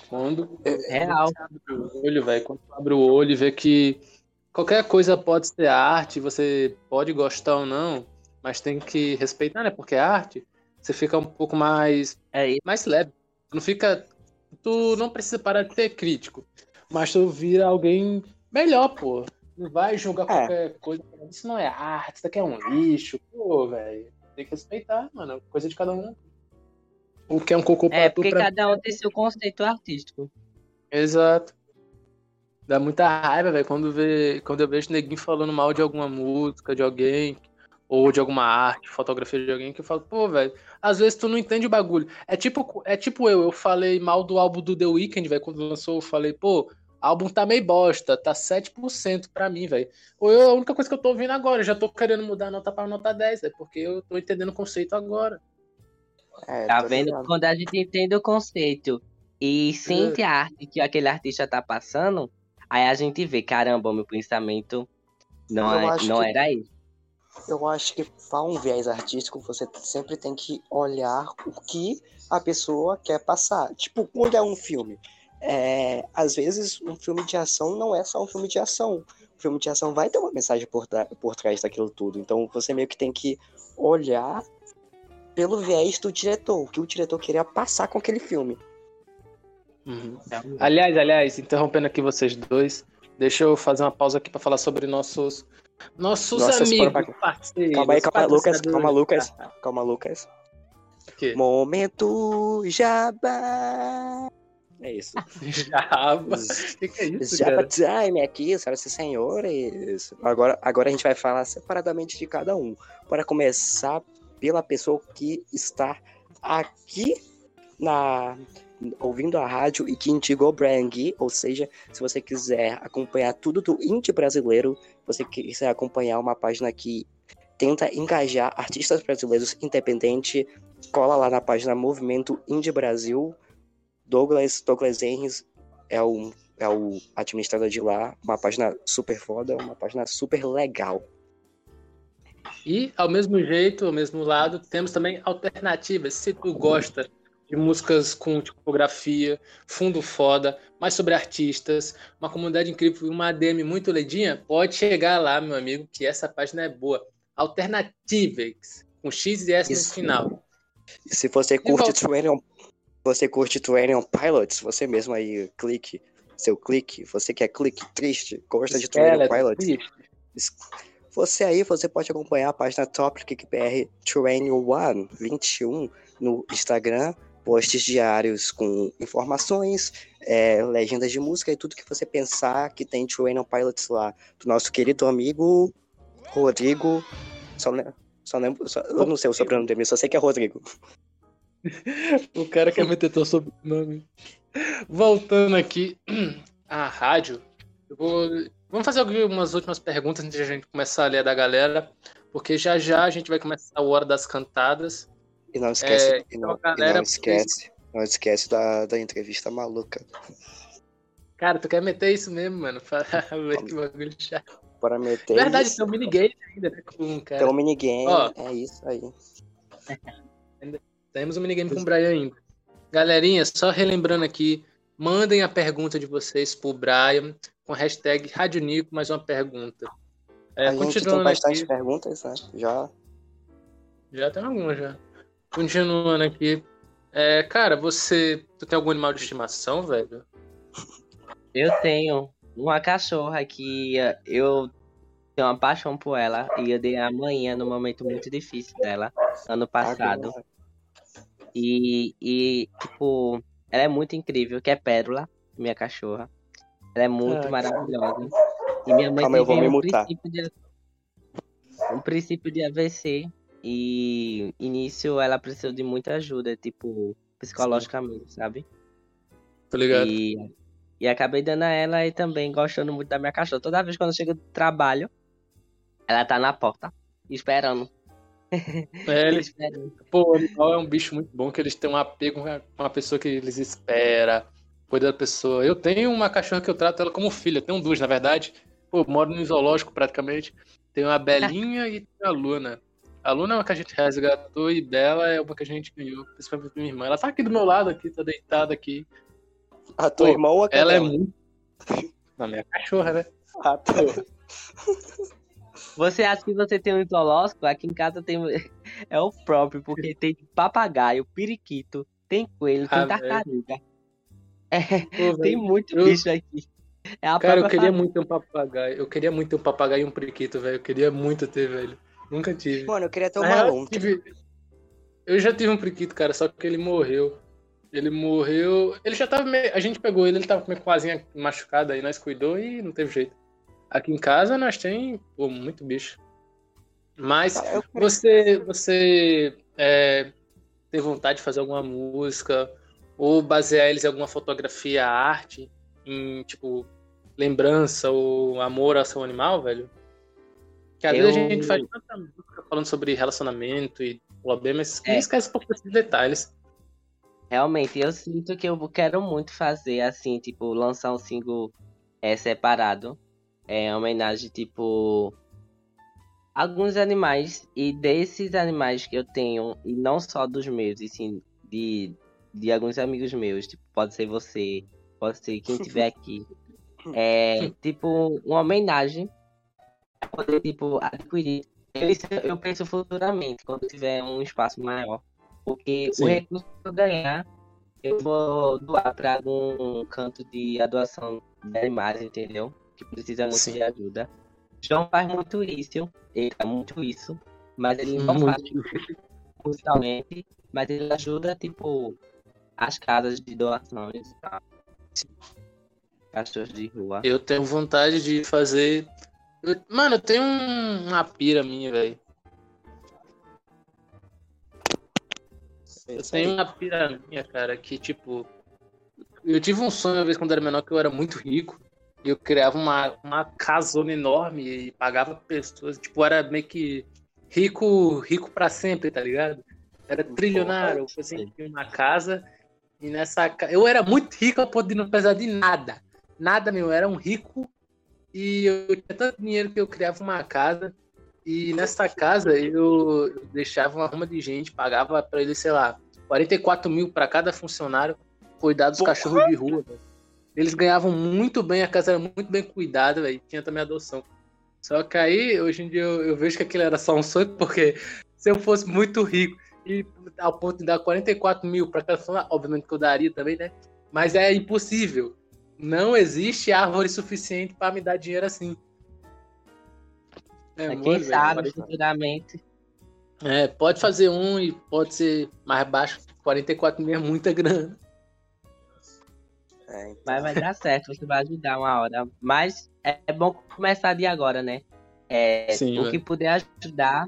Quando real. você abre o olho, velho, quando você abre o olho e vê que qualquer coisa pode ser arte, você pode gostar ou não, mas tem que respeitar, né? Porque é arte, você fica um pouco mais, É mais leve. Tu não fica. Tu não precisa parar de ser crítico, mas tu vira alguém melhor, pô. Não vai julgar É. qualquer coisa. Isso não é arte, isso daqui é um lixo. Pô, velho. Tem que respeitar, mano. Coisa de cada um. O que é um cocô É, porque pra cada um tem seu conceito artístico. Exato. Dá muita raiva, velho, quando, vê, quando eu vejo neguinho falando mal de alguma música, de alguém, ou de alguma arte, fotografia de alguém, que eu falo, pô, velho, às vezes tu não entende o bagulho. É tipo, é tipo eu, eu falei mal do álbum do The Weeknd, velho, quando lançou, eu falei, pô, álbum tá meio bosta, tá 7% pra mim, velho. Ou eu, a única coisa que eu tô ouvindo agora, eu já tô querendo mudar a nota pra nota 10, velho, porque eu tô entendendo o conceito agora. É, Tá vendo? ligado. Quando a gente entende o conceito e sente a arte que aquele artista tá passando, aí a gente vê, caramba, meu pensamento não, é, não que- era isso. Eu acho que para um viés artístico, você sempre tem que olhar o que a pessoa quer passar. Tipo, quando é um filme. É, às vezes, um filme de ação não é só um filme de ação. O filme de ação vai ter uma mensagem por, por trás daquilo tudo. Então, você meio que tem que olhar pelo viés do diretor, o que o diretor queria passar com aquele filme. Uhum. Aliás, aliás, interrompendo aqui vocês dois, deixa eu fazer uma pausa aqui pra falar sobre nossos nossos Nossas amigos, parceiros. Calma aí, calma, Lucas, calma, Lucas. Calma, Lucas. O quê? Momento Jabá. É isso. Java. O que, que é isso, Jabba cara? Time aqui, senhoras e senhores. Agora, agora a gente vai falar separadamente de cada um. Para começar pela pessoa que está aqui na ouvindo a rádio e que indicou Brang, ou seja, se você quiser acompanhar tudo do indie brasileiro, você quiser acompanhar uma página que tenta engajar artistas brasileiros independente, cola lá na página Movimento Indie Brasil. Douglas, Douglas é o, é o administrador de lá, uma página super foda, uma página super legal. E, ao mesmo jeito, ao mesmo lado, temos também alternativas. Se tu gosta de músicas com tipografia, fundo foda, mais sobre artistas, uma comunidade incrível e uma ADM muito ledinha, pode chegar lá, meu amigo, que essa página é boa. Alternativas, com X e S Isso. no final. E se você curte 21, você curte 21 Pilots, você mesmo aí, clique, seu clique, você que é clique triste, gosta de 21 Skeleton, Pilots, triste. Você aí, você pode acompanhar a página Top BR 21 21 no Instagram, posts diários com informações, é, legendas de música e tudo que você pensar que tem 21 Pilots lá, do nosso querido amigo Rodrigo. Só, só lembro. Só, eu não sei o sobrenome dele, só sei que é Rodrigo. o cara quer meter teu sobrenome. Voltando aqui à rádio, eu vou. Vamos fazer algumas últimas perguntas antes de a gente começar a ler da galera, porque já já a gente vai começar a hora das cantadas. E não esquece, é, e, não, então, galera, e não esquece, não esquece da, da entrevista maluca. Cara, tu quer meter isso mesmo, mano? que bagulho chato. Para meter Verdade, isso. tem um minigame ainda, né? Com, cara. Tem um minigame, Ó, é isso aí. Temos um minigame com o Brian ainda. Galerinha, só relembrando aqui, mandem a pergunta de vocês pro Brian com a hashtag Rádio Nico, mais uma pergunta. É, a gente tem bastante aqui, perguntas, né? Já. Já tem algumas, já. Continuando aqui. É, cara, você. Tu tem algum animal de estimação, velho? Eu tenho uma cachorra que eu tenho uma paixão por ela e eu dei a manhã no momento muito difícil dela, ano passado. E, e, tipo, ela é muito incrível, que é Pérola, minha cachorra. Ela é muito maravilhosa. E minha mãe Calma, teve um princípio, de, um princípio de AVC. E início ela precisou de muita ajuda, tipo, psicologicamente, Sim. sabe? Tô ligado. E, e acabei dando a ela e também gostando muito da minha cachorra. Toda vez quando eu chego do trabalho, ela tá na porta, esperando. É, eles, pô, o animal é um bicho muito bom, que eles têm um apego com uma pessoa que eles espera, cuida da pessoa. Eu tenho uma cachorra que eu trato ela como filha, tenho duas, na verdade. Pô, moro no zoológico praticamente. Tenho a Belinha e a Luna. A Luna é uma que a gente resgatou e Bela é uma que a gente ganhou, principalmente minha irmã. Ela tá aqui do meu lado, aqui, tá deitada aqui. A tua Pô, irmã ou a Ela é muito. Na minha cachorra, né? Ah, tá. Você acha que você tem um zoológico? Aqui em casa tem. É o próprio, porque tem papagaio, periquito, tem coelho, tem ah, tartaruga. É, Pô, tem muito eu... bicho aqui. É Cara, eu queria família. muito ter um papagaio. Eu queria muito ter um papagaio e um periquito, velho. Eu queria muito ter, velho. Nunca tive. Mano, eu queria ter um balão. Tive... Eu já tive um periquito, cara, só que ele morreu. Ele morreu. Ele já tava meio. A gente pegou ele, ele tava com a asinha machucada aí, nós cuidou e não teve jeito. Aqui em casa nós tem pô, muito bicho. Mas ah, você, você é, tem vontade de fazer alguma música ou basear eles em alguma fotografia, arte, em tipo lembrança ou amor ao seu animal, velho? Que às eu... vezes a gente faz tanta música falando sobre relacionamento e OAB, mas é. esquece um pouco desses detalhes. Realmente, eu sinto que eu quero muito fazer assim, tipo, lançar um single é, separado é, homenagem, tipo, alguns animais. E desses animais que eu tenho, e não só dos meus, e sim de, de alguns amigos meus, tipo, pode ser você, pode ser quem estiver aqui. É, tipo, uma homenagem pra poder, tipo, adquirir. Eu, eu penso futuramente, quando tiver um espaço maior. Porque Sim. o recurso que eu ganhar, eu vou doar para algum canto de adoção de animais, entendeu? Que precisa muito Sim. de ajuda. João faz muito isso, ele faz muito isso, mas ele não faz musicalmente, mas ele ajuda, tipo, as casas de doações tá? Cachorros de rua. Eu tenho vontade de fazer. Mano, eu tenho uma pira minha, velho. Eu tenho uma pira minha, cara, que tipo. Eu tive um sonho uma vez quando era menor que eu era muito rico eu criava uma, uma casona enorme e pagava pessoas. Tipo, era meio que rico, rico para sempre, tá ligado? Era trilionário, eu assim, tinha uma casa e nessa eu era muito rico a de não precisar de nada. Nada meu, eu era um rico e eu tinha tanto dinheiro que eu criava uma casa e nessa casa eu deixava uma ruma de gente, pagava para ele, sei lá, 44 mil para cada funcionário cuidar dos Porra. cachorros de rua. Eles ganhavam muito bem, a casa era muito bem cuidada, velho. Tinha também adoção. Só que aí, hoje em dia, eu, eu, vejo que aquilo era só um sonho, porque se eu fosse muito rico e ao ponto de dar 44 mil para cada funcionário, obviamente que eu daria também, né? Mas é impossível. Não existe árvore suficiente para me dar dinheiro assim. É, Quem sabe, futuramente. É, pode fazer um e pode ser mais baixo. 44 mil é muita grana. É, então... Mas vai dar certo, você vai ajudar uma hora. Mas é, bom começar de agora, né? É, Sim, o velho. que puder ajudar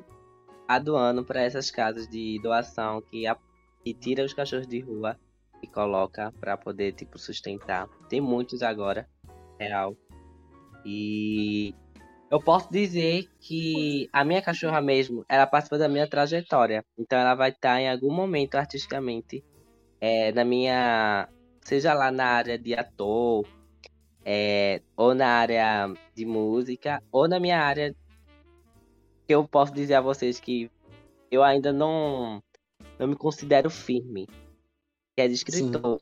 a doando para essas casas de doação que, a- que tira os cachorros de rua e coloca para poder tipo sustentar. Tem muitos agora, real. E eu posso dizer que a minha cachorra mesmo, ela participa da minha trajetória. Então ela vai estar em algum momento artisticamente é, na minha, seja lá na área de ator, é, ou na área de música, ou na minha área que eu posso dizer a vocês que eu ainda não, não me considero firme, que é de escritor.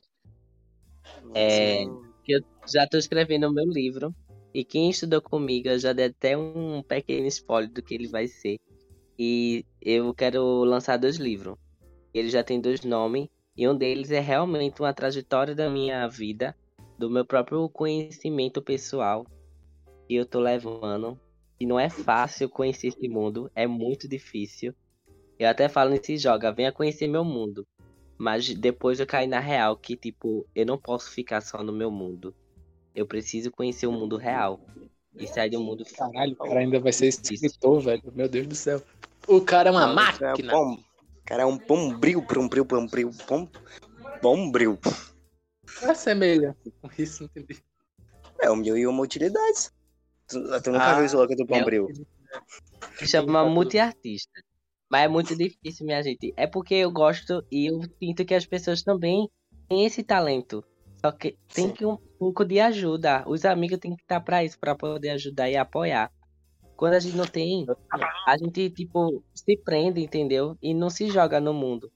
É, que eu já estou escrevendo o meu livro. E quem estudou comigo, eu já dei até um pequeno spoiler do que ele vai ser. E eu quero lançar dois livros. Ele já tem dois nomes. E um deles é realmente uma trajetória da minha vida, do meu próprio conhecimento pessoal que eu tô levando. E não é fácil conhecer esse mundo, é muito difícil. Eu até falo nesse joga, venha conhecer meu mundo. Mas depois eu caí na real que, tipo, eu não posso ficar só no meu mundo. Eu preciso conhecer o mundo real. E sair do mundo Caralho, o cara ainda vai ser escritor, velho. Meu Deus do céu. O cara é uma máquina. Bom, cara é um bombril, bombril, bombril, bom, bombril. Qual é a semelhança com isso? Não entendi. É um mil e uma utilidades. Tu, tu nunca Ah, viu o slogan do bombril? Se chama multiartista. Mas é muito difícil, minha gente. É porque eu gosto e eu sinto que as pessoas também têm esse talento. Só que tem Sim. que um pouco de ajuda. Os amigos têm que estar pra isso, pra poder ajudar e apoiar. Quando a gente não tem, a gente, tipo, se prende, entendeu? E não se joga no mundo.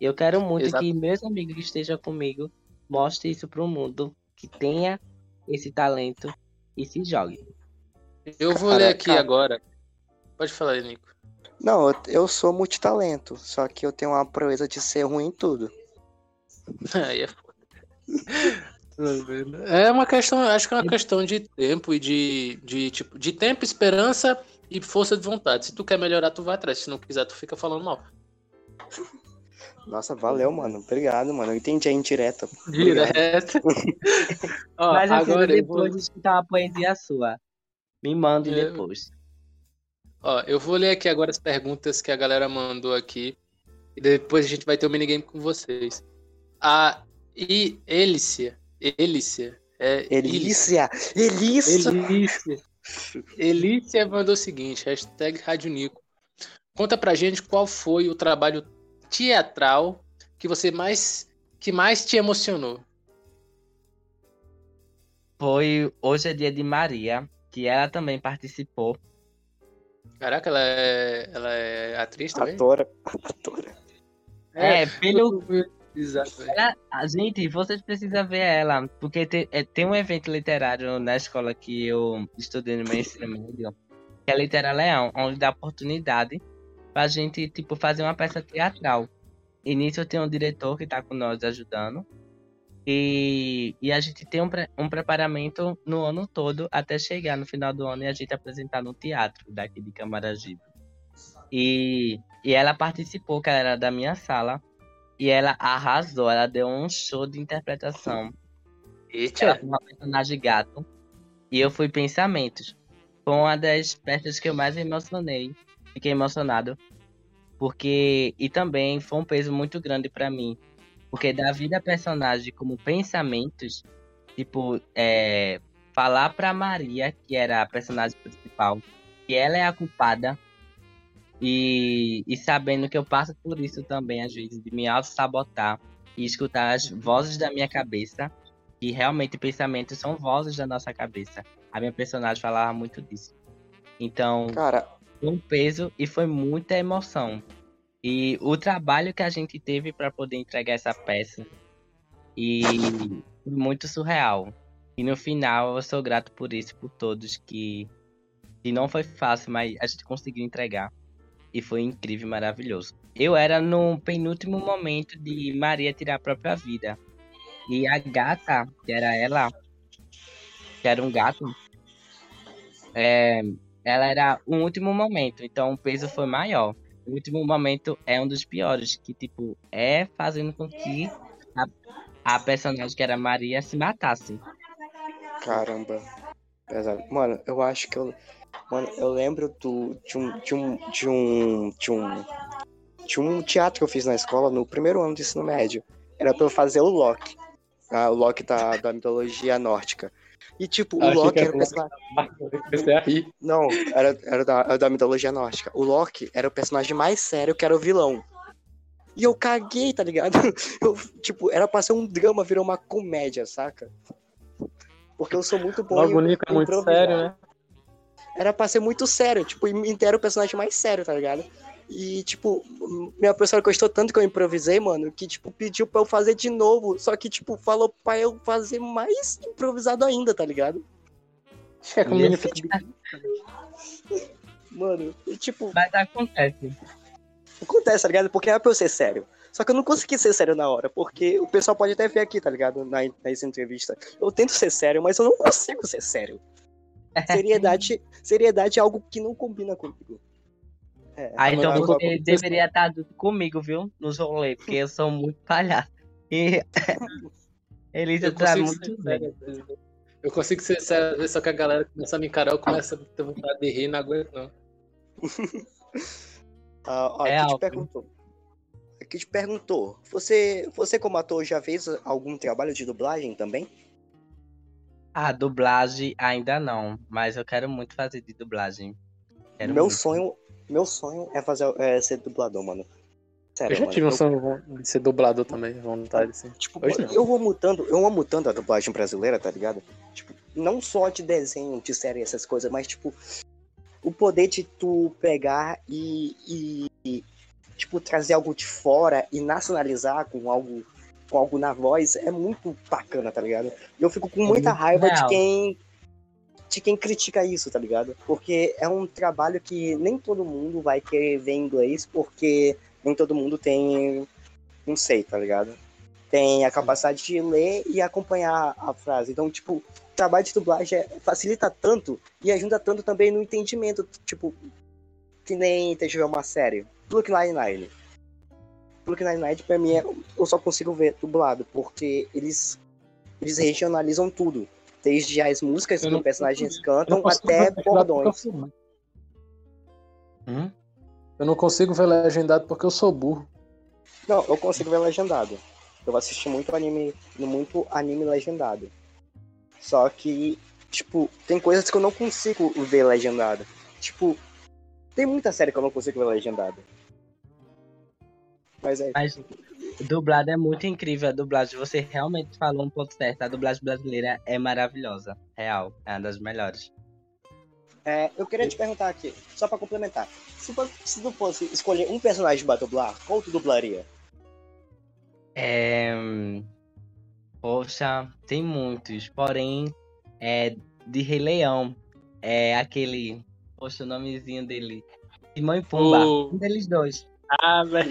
Eu quero muito Exato. que meus amigos que estejam comigo mostrem isso pro mundo. Que tenha esse talento e se jogue. Eu vou Cara, ler aqui agora. Pode falar aí, Nico. Não, eu, eu sou multitalento, só que eu tenho uma proeza de ser ruim em tudo. Aí é foda. É uma questão, acho que é uma questão de tempo e de, de tipo, de tempo, esperança e força de vontade. Se tu quer melhorar, tu vai atrás. Se não quiser, tu fica falando mal. Nossa, valeu, mano. Obrigado, mano. Eu entendi a indireta. Direto. Ó, Mas eu agora eu vou, depois escutar uma poesia sua. Me mande Eu- depois. ó, eu vou ler aqui agora as perguntas que a galera mandou aqui. E depois a gente vai ter o minigame com vocês. A I Elícia. Elícia. É Elícia! Elícia! Elícia. Elícia mandou o seguinte, hashtag Rádio Nico. Conta pra gente qual foi o trabalho teatral que você mais que mais te emocionou. Foi Hoje é Dia de Maria, que ela também participou. Caraca, ela é, ela é atriz também? Atora. Atora. É, pelo. Exato. Ela, a gente, vocês precisam ver ela, porque te- é, tem um evento literário na escola que eu estudei no meu ensino médio, que é Litera Leão, onde dá oportunidade pra gente, tipo, fazer uma peça teatral. E nisso tenho um diretor que tá com nós ajudando. E, e a gente tem um, pre- um preparamento no ano todo até chegar no final do ano e a gente apresentar no teatro daqui de Camaragibe. E, e ela participou, que ela era da minha sala. E ela arrasou, ela deu um show de interpretação. Ela Eita, foi uma personagem gato. E eu fui Pensamentos. Foi uma das peças que eu mais emocionei. Fiquei emocionado. Porque. E também foi um peso muito grande pra mim. Porque da vida personagem como pensamentos, tipo, é, falar pra Maria, que era a personagem principal, que ela é a culpada. E, e sabendo que eu passo por isso também, às vezes, de me auto-sabotar e escutar as vozes da minha cabeça que realmente pensamentos são vozes da nossa cabeça. A minha personagem falava muito disso. Então, Cara, foi um peso e foi muita emoção. E o trabalho que a gente teve para poder entregar essa peça e foi muito surreal. E no final eu sou grato por isso, por todos que, que não foi fácil, mas a gente conseguiu entregar. E foi incrível, maravilhoso. Eu era no penúltimo momento de Maria tirar a própria vida. E a gata, que era ela, que era um gato, é, ela era o último momento, então o peso foi maior. O último momento é um dos piores, que tipo, é fazendo com que a, a personagem que era Maria se matasse. caramba. Pesado. Mano, eu acho que eu. Mano, eu lembro do, de, um, de, um, de, um, de, um, de um teatro que eu fiz na escola no primeiro ano do ensino médio. Era pra eu fazer o Loki. Ah, o Loki da, da mitologia nórdica. E, tipo, o Loki era o personagem. Rir. Não, era, era, da, era da mitologia nórdica. O Loki era o personagem mais sério, que era o vilão. E eu caguei, tá ligado? Eu, tipo, era pra ser um drama, virou uma comédia, saca? Porque eu sou muito bom Logo o Nico é muito sério, né? Era pra ser muito sério, tipo, era o personagem mais sério, tá ligado? E, tipo, minha professora gostou tanto que eu improvisei, mano, que, tipo, pediu pra eu fazer de novo. Só que, tipo, falou pra eu fazer mais improvisado ainda, tá ligado? É como ele fica Mano, e, tipo, Mas acontece. acontece, tá ligado? Porque era pra eu ser sério. Só que eu não consegui ser sério na hora, porque o pessoal pode até ver aqui, tá ligado? Na, nessa entrevista. Eu tento ser sério, mas eu não consigo ser sério. Seriedade, seriedade é algo que não combina comigo. É, Ah, então você deveria estar comigo, viu? Nos rolês, porque eu sou muito palhaço. E Elisa Eu tá consigo muito sério, vezes. Eu consigo ser sério, só que a galera começa a me encarar, eu começo a ter vontade de rir, não aguento não. Ah, ó, É aqui te perguntou. Aqui te perguntou. Você, você como ator já fez algum trabalho de dublagem também? A dublagem ainda não, mas eu quero muito fazer de dublagem. Quero meu muito. sonho, meu sonho é fazer é ser dublador, mano. Sério, Eu já mano. tive um Eu- sonho de ser dublador também, vontade, assim. Tipo, Hoje mano, eu amo tanto, eu amo tanto a dublagem brasileira, tá ligado? Tipo, não só de desenho, de série, essas coisas, mas tipo, o poder de tu pegar e, e- e, tipo, trazer algo de fora e nacionalizar com algo, com algo na voz é muito bacana, tá ligado? E eu fico com muita muito raiva de quem de quem critica isso, tá ligado? Porque é um trabalho que nem todo mundo vai querer ver em inglês, porque nem todo mundo tem, não sei, tá ligado? Tem a capacidade de ler e acompanhar a frase. Então, tipo, o trabalho de dublagem é- facilita tanto e ajuda tanto também no entendimento, tipo, que nem ver uma série, Brooklyn Nine-Nine. Brooklyn Nine-Nine, pra mim, é- eu só consigo ver dublado, porque eles, eles regionalizam tudo. Desde as músicas Eu que os personagens cantam até bordões. Hum? Eu não consigo ver legendado porque eu sou burro. Não, eu consigo ver legendado. Eu assisti muito anime, muito anime legendado. Só que, tipo, tem coisas que eu não consigo ver legendado. Tipo, tem muita série que eu não consigo ver legendado. Mas é. Mas dublado é muito incrível. A dublagem, você realmente falou um ponto certo. A dublagem brasileira é maravilhosa. Real. É uma das melhores. É, eu queria te perguntar aqui, só pra complementar. Se, se tu fosse escolher um personagem pra dublar, qual tu dublaria? É... Poxa, tem muitos. Porém, é de Rei Leão. É aquele. Poxa, o nomezinho dele. Timão e Pumba. O- Um deles dois. Ah, velho.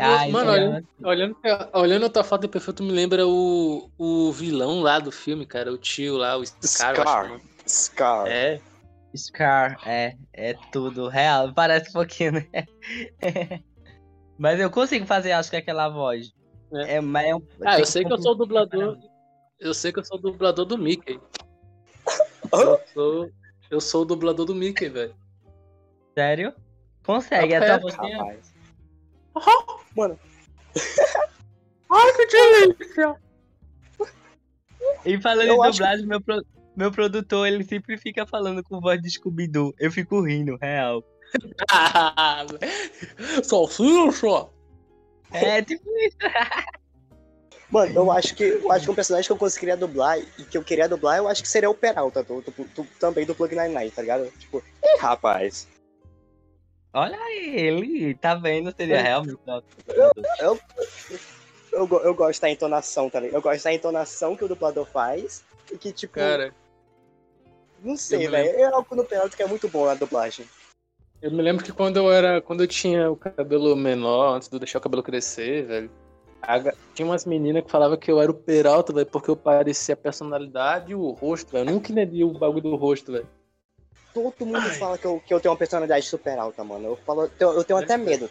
Ai, Mano, é- olhando, olhando, olhando a tua foto de perfil, tu me lembra o, o vilão lá do filme, cara. O tio lá, o Scar. eu Scar. acho que Scar. é. É. Scar, é, é tudo real. Parece um pouquinho, né? Mas eu consigo fazer, acho que aquela voz. É. É, mas é um- Ah, eu sei que eu sou o dublador. Eu sei que eu sou o dublador do Mickey. Eu sou, eu sou o dublador do Mickey, velho. Sério? Consegue, É, a tua voz tem- Rapaz. Ai, que delícia! E falando Eu em dublagem, meu, pro- meu produtor, ele sempre fica falando com voz de Scooby-Doo. Eu fico rindo, real. Salsicha! É, tipo isso. Mano, eu acho que eu acho que um personagem que eu conseguiria dublar e que eu queria dublar, eu acho que seria o Peralta, do, do- do- também do Plug Nine tá ligado? Tipo, Ih, rapaz. Olha ele, tá vendo? Seria realmente. Eu, go- eu gosto da entonação, tá ligado? Eu gosto da entonação que o dublador faz e que, tipo, Cara, não sei, eu velho. É algo no Peralta que é muito bom na dublagem. eu me lembro que quando eu era. Quando eu tinha o cabelo menor, antes de eu deixar o cabelo crescer, velho. a Tinha umas meninas que falavam que eu era o Peralta, velho, porque eu parecia a personalidade e o rosto, velho. Eu nunca entendi o bagulho do rosto, velho. Todo mundo fala que eu, que eu tenho uma personalidade super alta, mano. Eu, falo, eu tenho, eu tenho até medo.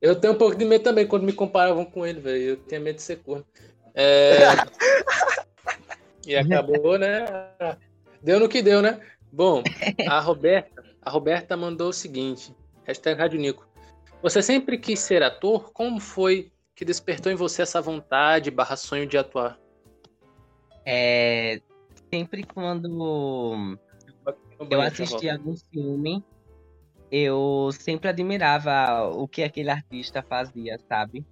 Eu tenho um pouco de medo também quando me comparavam com ele, velho. Eu tinha medo de ser corno. É... e acabou, né? Deu no que deu, né? Bom, a Roberta, a Roberta mandou o seguinte: hashtag Rádio Nico. Você sempre quis ser ator? Como foi que despertou em você essa vontade barra sonho de atuar? É, sempre quando eu assisti algum filme, eu sempre admirava o que aquele artista fazia, sabe?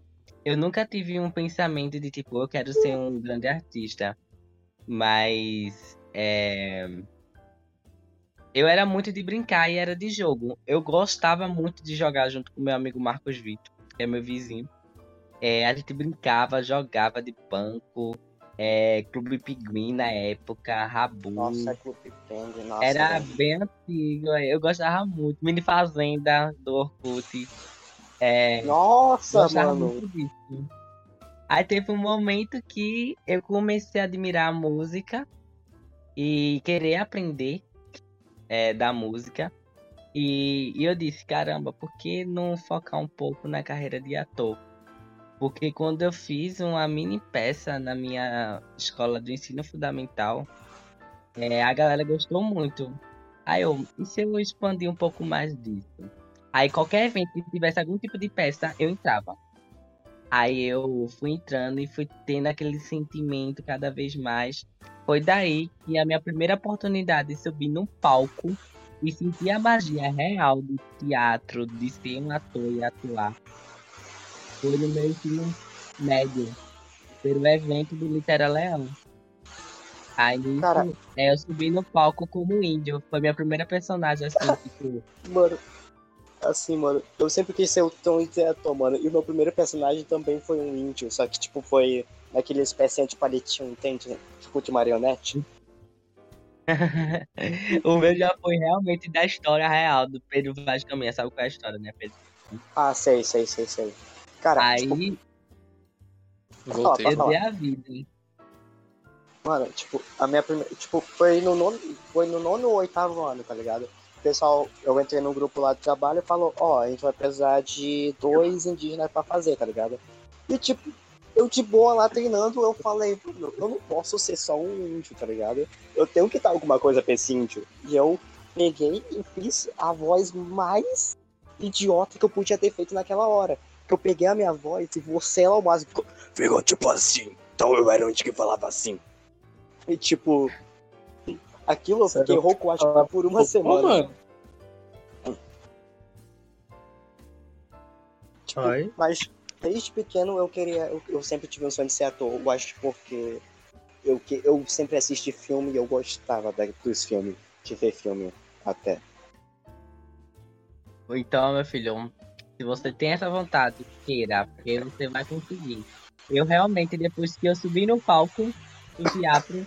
Eu nunca tive um pensamento de tipo, eu quero ser um grande artista. Mas é... eu era muito de brincar e era de jogo. Eu gostava muito de jogar junto com meu amigo Marcos Vitor, que é meu vizinho. É, a gente brincava, jogava de banco, é, Clube Pinguim na época, Rabu. Nossa, Clube Pinguim, nossa. Era bem antigo, eu gostava muito. Mini Fazenda do Orkut. É, nossa, mano. Aí teve um momento que eu comecei a admirar a música e querer aprender é, da música. E, e eu disse, caramba, por que não focar um pouco na carreira de ator? Porque quando eu fiz uma mini peça na minha escola do ensino fundamental, é, a galera gostou muito. Aí eu, e se eu expandir um pouco mais disso? Aí qualquer evento que tivesse algum tipo de peça, eu entrava. Aí eu fui entrando e fui tendo aquele sentimento cada vez mais. Foi daí que a minha primeira oportunidade de subir num palco e sentir a magia real do teatro, de ser um ator e atuar foi no meu ensino médio, pelo evento do Litera Leão. Aí é, eu subi no palco como índio. Foi minha primeira personagem, assim, tipo. Mano, assim, mano, eu sempre quis ser o Tom Ator, mano. E o meu primeiro personagem também foi um índio, só que, tipo, foi naquele espécie de palitinho, entende? Tipo de marionete. o meu já foi realmente da história real do Pedro Vaz Caminha. Sabe qual é a história, né, Pedro? Ah, sei, sei, sei, sei. Cara, aí. Tipo... Voltei. A vida, hein? Mano, tipo, a minha primeira. Tipo, foi no nono. Foi no nono ou oitavo ano, tá ligado? O pessoal, eu entrei no grupo lá de trabalho e falou, ó, oh, a gente vai precisar de dois indígenas pra fazer, tá ligado? E tipo, eu de boa lá treinando, eu falei, eu não posso ser só um índio, tá ligado? Eu tenho que dar alguma coisa pra esse índio. E eu peguei e fiz a voz mais idiota que eu podia ter feito naquela hora eu peguei a minha voz e você lá o máximo ficou, ficou tipo assim. Então eu era um que falava assim. E tipo, aquilo eu fiquei rouco, acho que por uma semana. Mano. Tipo, mas desde pequeno eu queria, eu, eu, sempre tive um sonho de ser ator. Eu acho porque eu, eu sempre assisti filme e eu gostava da, dos filmes, de ver filme até. Então, meu filho, se você tem essa vontade, queira, porque você vai conseguir. Eu realmente, depois que eu subi no palco do teatro,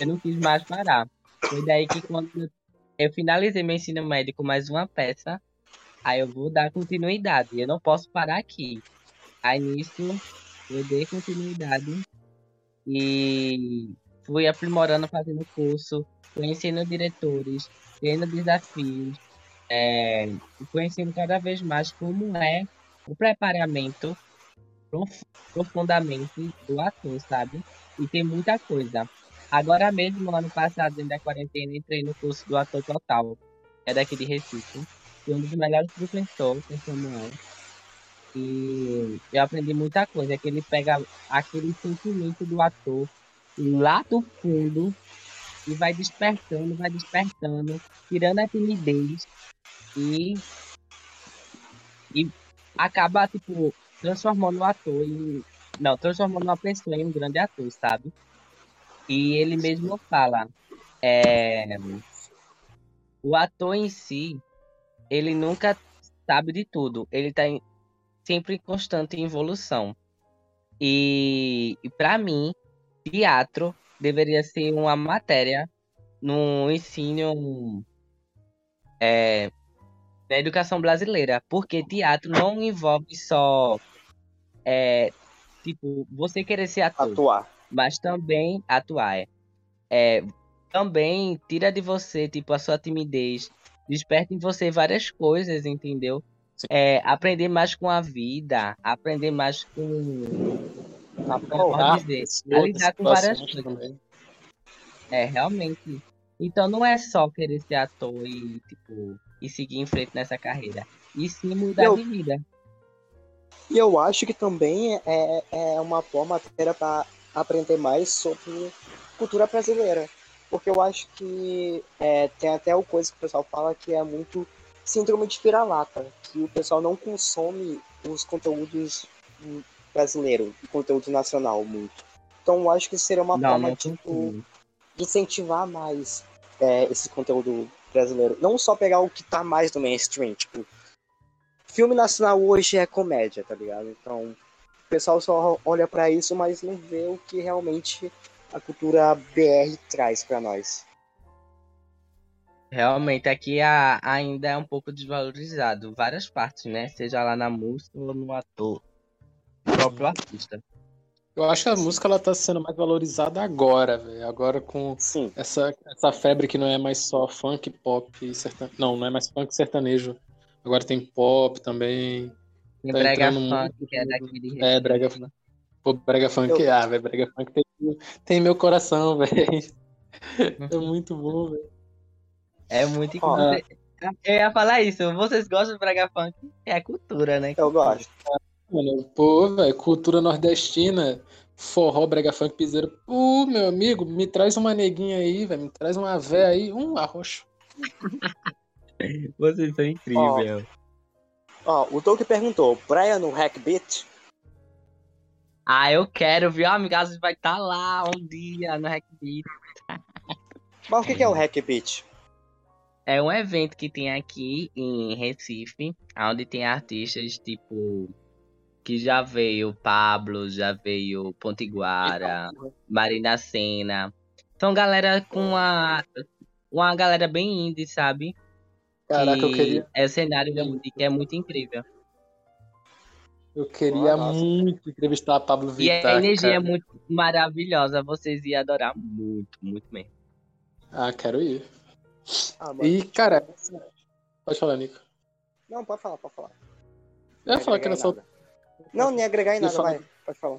eu não quis mais parar. Foi daí que quando eu finalizei meu ensino médio com mais uma peça, aí eu vou dar continuidade. Eu não posso parar aqui. Aí nisso, eu dei continuidade e fui aprimorando, fazendo curso, conhecendo diretores, tendo desafios, é, conhecendo cada vez mais como é o preparamento profundamente do ator, sabe? E tem muita coisa. Agora mesmo, ano passado, dentro da quarentena, entrei no curso do ator total, é daqui de Recife. Fui um dos melhores professores, que Samuel. E eu aprendi muita coisa, que ele pega aquele sentimento do ator lá do fundo e vai despertando, vai despertando, tirando a timidez e, e acaba, tipo, transformando o ator em. Não, transformando uma pessoa em um grande ator, sabe? E ele mesmo fala. É, o ator em si, ele nunca sabe de tudo. Ele tá em, sempre em constante evolução. E, e para mim, teatro deveria ser uma matéria no ensino é, da educação brasileira, porque teatro não envolve só é, tipo você querer ser ator, atuar, mas também atuar. É, é, também tira de você tipo a sua timidez, desperta em você várias coisas, entendeu? É, aprender mais com a vida, aprender mais com a, pode dizer, a lidar com várias coisas. É, realmente. Então não é só querer ser ator e, tipo, e seguir em frente nessa carreira. E sim mudar Eu- de vida. E eu acho que também é, é uma boa matéria para aprender mais sobre cultura brasileira. Porque eu acho que é, tem até o coisa que o pessoal fala que é muito síndrome de vira-lata, que o pessoal não consome os conteúdos brasileiros, o conteúdo nacional muito. Então eu acho que seria uma Não, forma não tipo, de incentivar mais é, esse conteúdo brasileiro. Não só pegar o que tá mais no mainstream, tipo, filme nacional hoje é comédia, tá ligado? Então, o pessoal só olha pra isso, mas não vê o que realmente a cultura BR traz pra nós. Realmente, aqui a- ainda é um pouco desvalorizado. Várias partes, né? Seja lá na música ou no ator. O próprio artista. Eu acho que a música ela tá sendo mais valorizada agora, velho. Agora com Sim, essa, essa febre que não é mais só funk, pop e sertanejo. Não, não é mais funk sertanejo. Agora tem pop também. Tem Tá brega funk, muito que é daquele. É, brega funk. Pô, brega funk, Eu- ah, velho, brega funk tem, tem meu coração, velho. É muito bom, velho. É muito incrível. Eu ia falar isso. Vocês gostam de brega funk? É cultura, né? eu gosto. Mano, pô, velho, cultura nordestina, forró, brega funk, piseiro. Pô, meu amigo, me traz uma neguinha aí, velho, me traz uma véia aí, um arroz. Vocês são incríveis. Ó, o Doug perguntou, Brian no Hackbeat? Ah, eu quero, viu? Amiga, a gente vai estar lá um dia no Hackbeat. Mas o que que é o Hackbeat? É um evento que tem aqui em Recife, onde tem artistas tipo que já veio Pablo, já veio Pontiguara, Marina Senna. São galera com uma uma galera bem indie, sabe? Caraca, eu que queria, é cenário indie, que é muito incrível. eu queria nossa. muito entrevistar a Pablo E Vittar, a energia é cara. muito maravilhosa, vocês iam adorar muito, muito mesmo. Ah, quero ir. Ah. E, cara, pode falar, Nico. Não, pode falar, pode falar. Eu ia falar que era agregar só... Não, nem agregar em nada, falo- vai. Pode falar.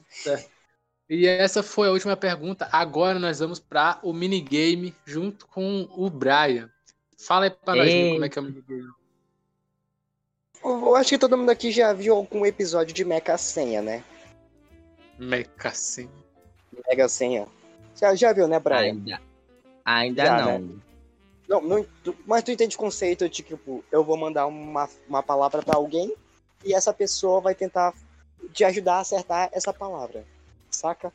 E essa foi a última pergunta. Agora nós vamos para o minigame junto com o Brian. Fala aí pra nós, como é que é o minigame. Eu eu acho que todo mundo aqui já viu algum episódio de Mecha Senha, né? Meca, sim. Mega Senha. Já, já viu, né, Brian? Ainda. Ainda Já, não. Não, não, tu- mas tu entende o conceito de tipo, eu vou mandar uma, uma palavra pra alguém e essa pessoa vai tentar te ajudar a acertar essa palavra. Saca?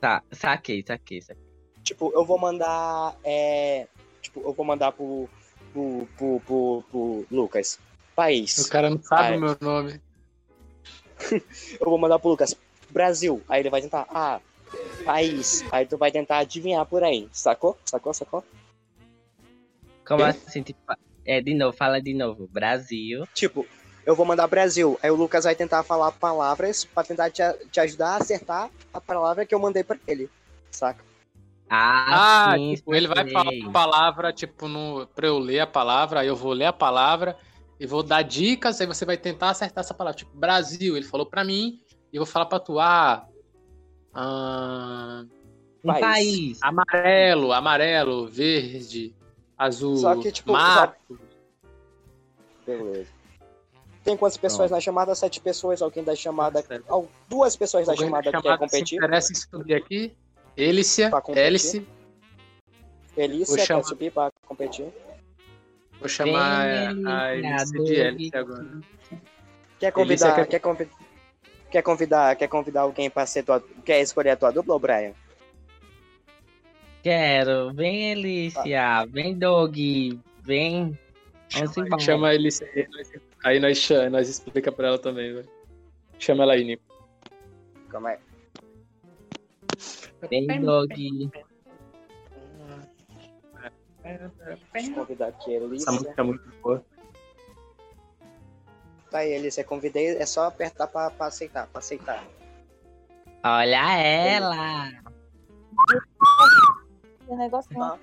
Tá, saquei, saquei, saquei. Tipo, eu vou mandar. É, tipo, eu vou mandar pro, pro, pro, pro, pro Lucas. O País. cara não sabe o meu nome. Eu vou mandar pro Lucas. Brasil. Aí ele vai tentar. Ah, país. Aí tu vai tentar adivinhar por aí. Sacou? Sacou? Sacou? Como Quê? assim, tipo, é, de novo, fala de novo. Brasil. Tipo, eu vou mandar Brasil. Aí o Lucas vai tentar falar palavras pra tentar te, te ajudar a acertar a palavra que eu mandei pra ele. Saca? Ah, Ah, sim, tipo, ele vai falar a palavra, tipo, no, pra eu ler a palavra, aí eu vou ler a palavra e vou dar dicas, aí você vai tentar acertar essa palavra. Tipo, Brasil, ele falou pra mim, e eu vou falar pra tu, ah, ah, Um País. país. amarelo, amarelo, verde, azul, Só que, tipo, mato. Beleza. Tem quantas pessoas na chamada? Sete pessoas. Alguém da chamada. Al- Duas pessoas da Alguém chamada que quer chamado se competir. interessa em subir aqui. Elícia. Hélice, Vou chamar- quer subir pra competir. vou chamar Vem, a Elícia de Elícia, Hélice agora. Quer convidar. quer- Quer... Quer convidar, quer convidar alguém pra ser tua. Quer escolher a tua dupla, ou Brian? Quero. Vem, Elícia. Vem, Doug. Vem. Vamos embora. Chama a Elícia aí, nós- aí nós, nós explica pra ela também, velho. Chama ela aí, Nico. Calma aí. Deixa eu convidar aqui a Essa Elícia. música é muito boa. Tá aí, Elícia. Convidei. É só apertar pra, pra aceitar. Pra aceitar. Olha ela. Esse negocinho. Ah.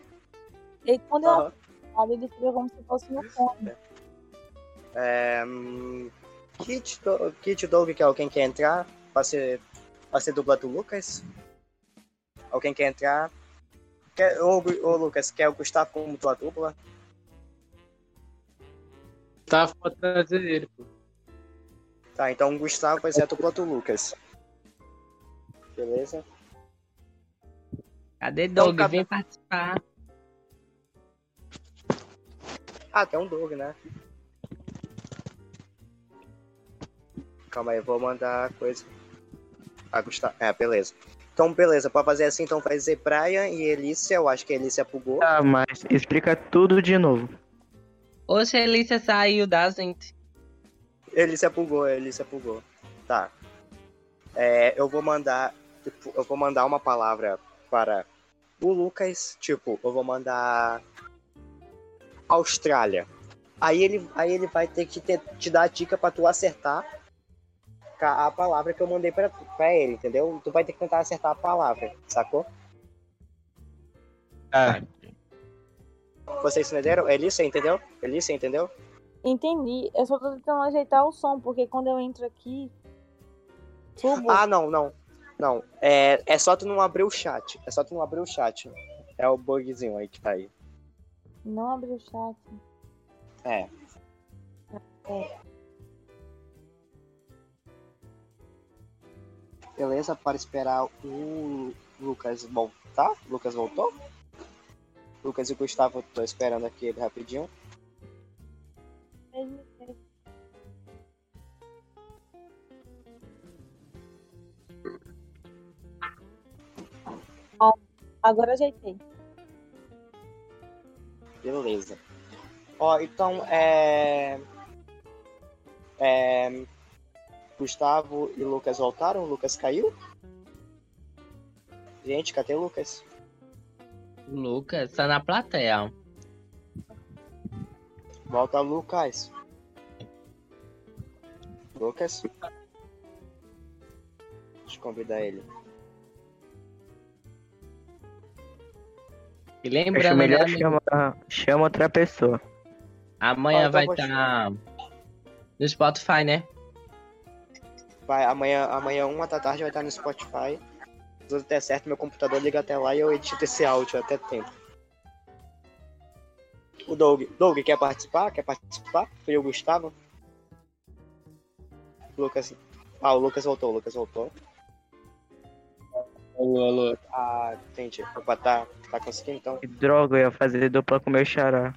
E quando eu ele fica como se fosse no fone. É, Kit, Do- Kit Doug, que é alguém quer entrar pra ser, pra ser dupla do Lucas. Alguém quer entrar? Quer, ô, Lucas, quer o Gustavo como tua dupla? Tá, pode trazer ele, pô. Tá, então o Gustavo vai ser a dupla do Lucas. Beleza? Cadê Então, Doug? cada- Vem participar. Ah, tem um Doug, né? Calma aí, eu vou mandar coisa. Ah, Gustavo. É, beleza. Então, beleza, pra fazer assim, então vai dizer Brian e Elícia. Eu acho que a Elícia bugou. Tá, mas explica tudo de novo. Oxe, a Elícia saiu da gente. Elícia bugou, Elícia bugou. Tá. É, eu vou mandar. tipo, eu vou mandar uma palavra para o Lucas. Tipo, eu vou mandar. Austrália. Aí ele, aí ele vai ter que te, te dar a dica pra tu acertar a palavra que eu mandei pra, pra ele, entendeu? Tu vai ter que tentar acertar a palavra, sacou? Ah, Vocês entenderam? Elícia, entendeu? Elícia, entendeu? Entendi. Eu só tô tentando ajeitar o som, porque quando eu entro aqui. Subo. Ah, não, não. Não. É, é só tu não abrir o chat. É só tu não abrir o chat. É o bugzinho aí que tá aí. Não abre o chat. É. Beleza, para esperar o Lucas voltar. Lucas voltou? Lucas e Gustavo, tô esperando aqui ele rapidinho. Agora ajeitei. Beleza. Ó, então é. É. Gustavo e Lucas voltaram? O Lucas caiu? Gente, cadê o Lucas? Lucas, tá na plateia. Volta, Lucas. Lucas? Deixa eu convidar ele. E acho lembrando, melhor né, chama, chama outra pessoa. amanhã então vai estar no Spotify, né? Vai, amanhã, amanhã, uma da tarde, vai estar no Spotify. Se tudo der certo, meu computador liga até lá e eu edito esse áudio até tempo. O Doug. Doug, quer participar? Quer participar? Foi o Gustavo? Lucas. Ah, o Lucas voltou, o Lucas voltou. Alô, alô. Ah, entendi. Opa, tá, tá conseguindo então? Que droga, eu ia fazer dupla com meu xará.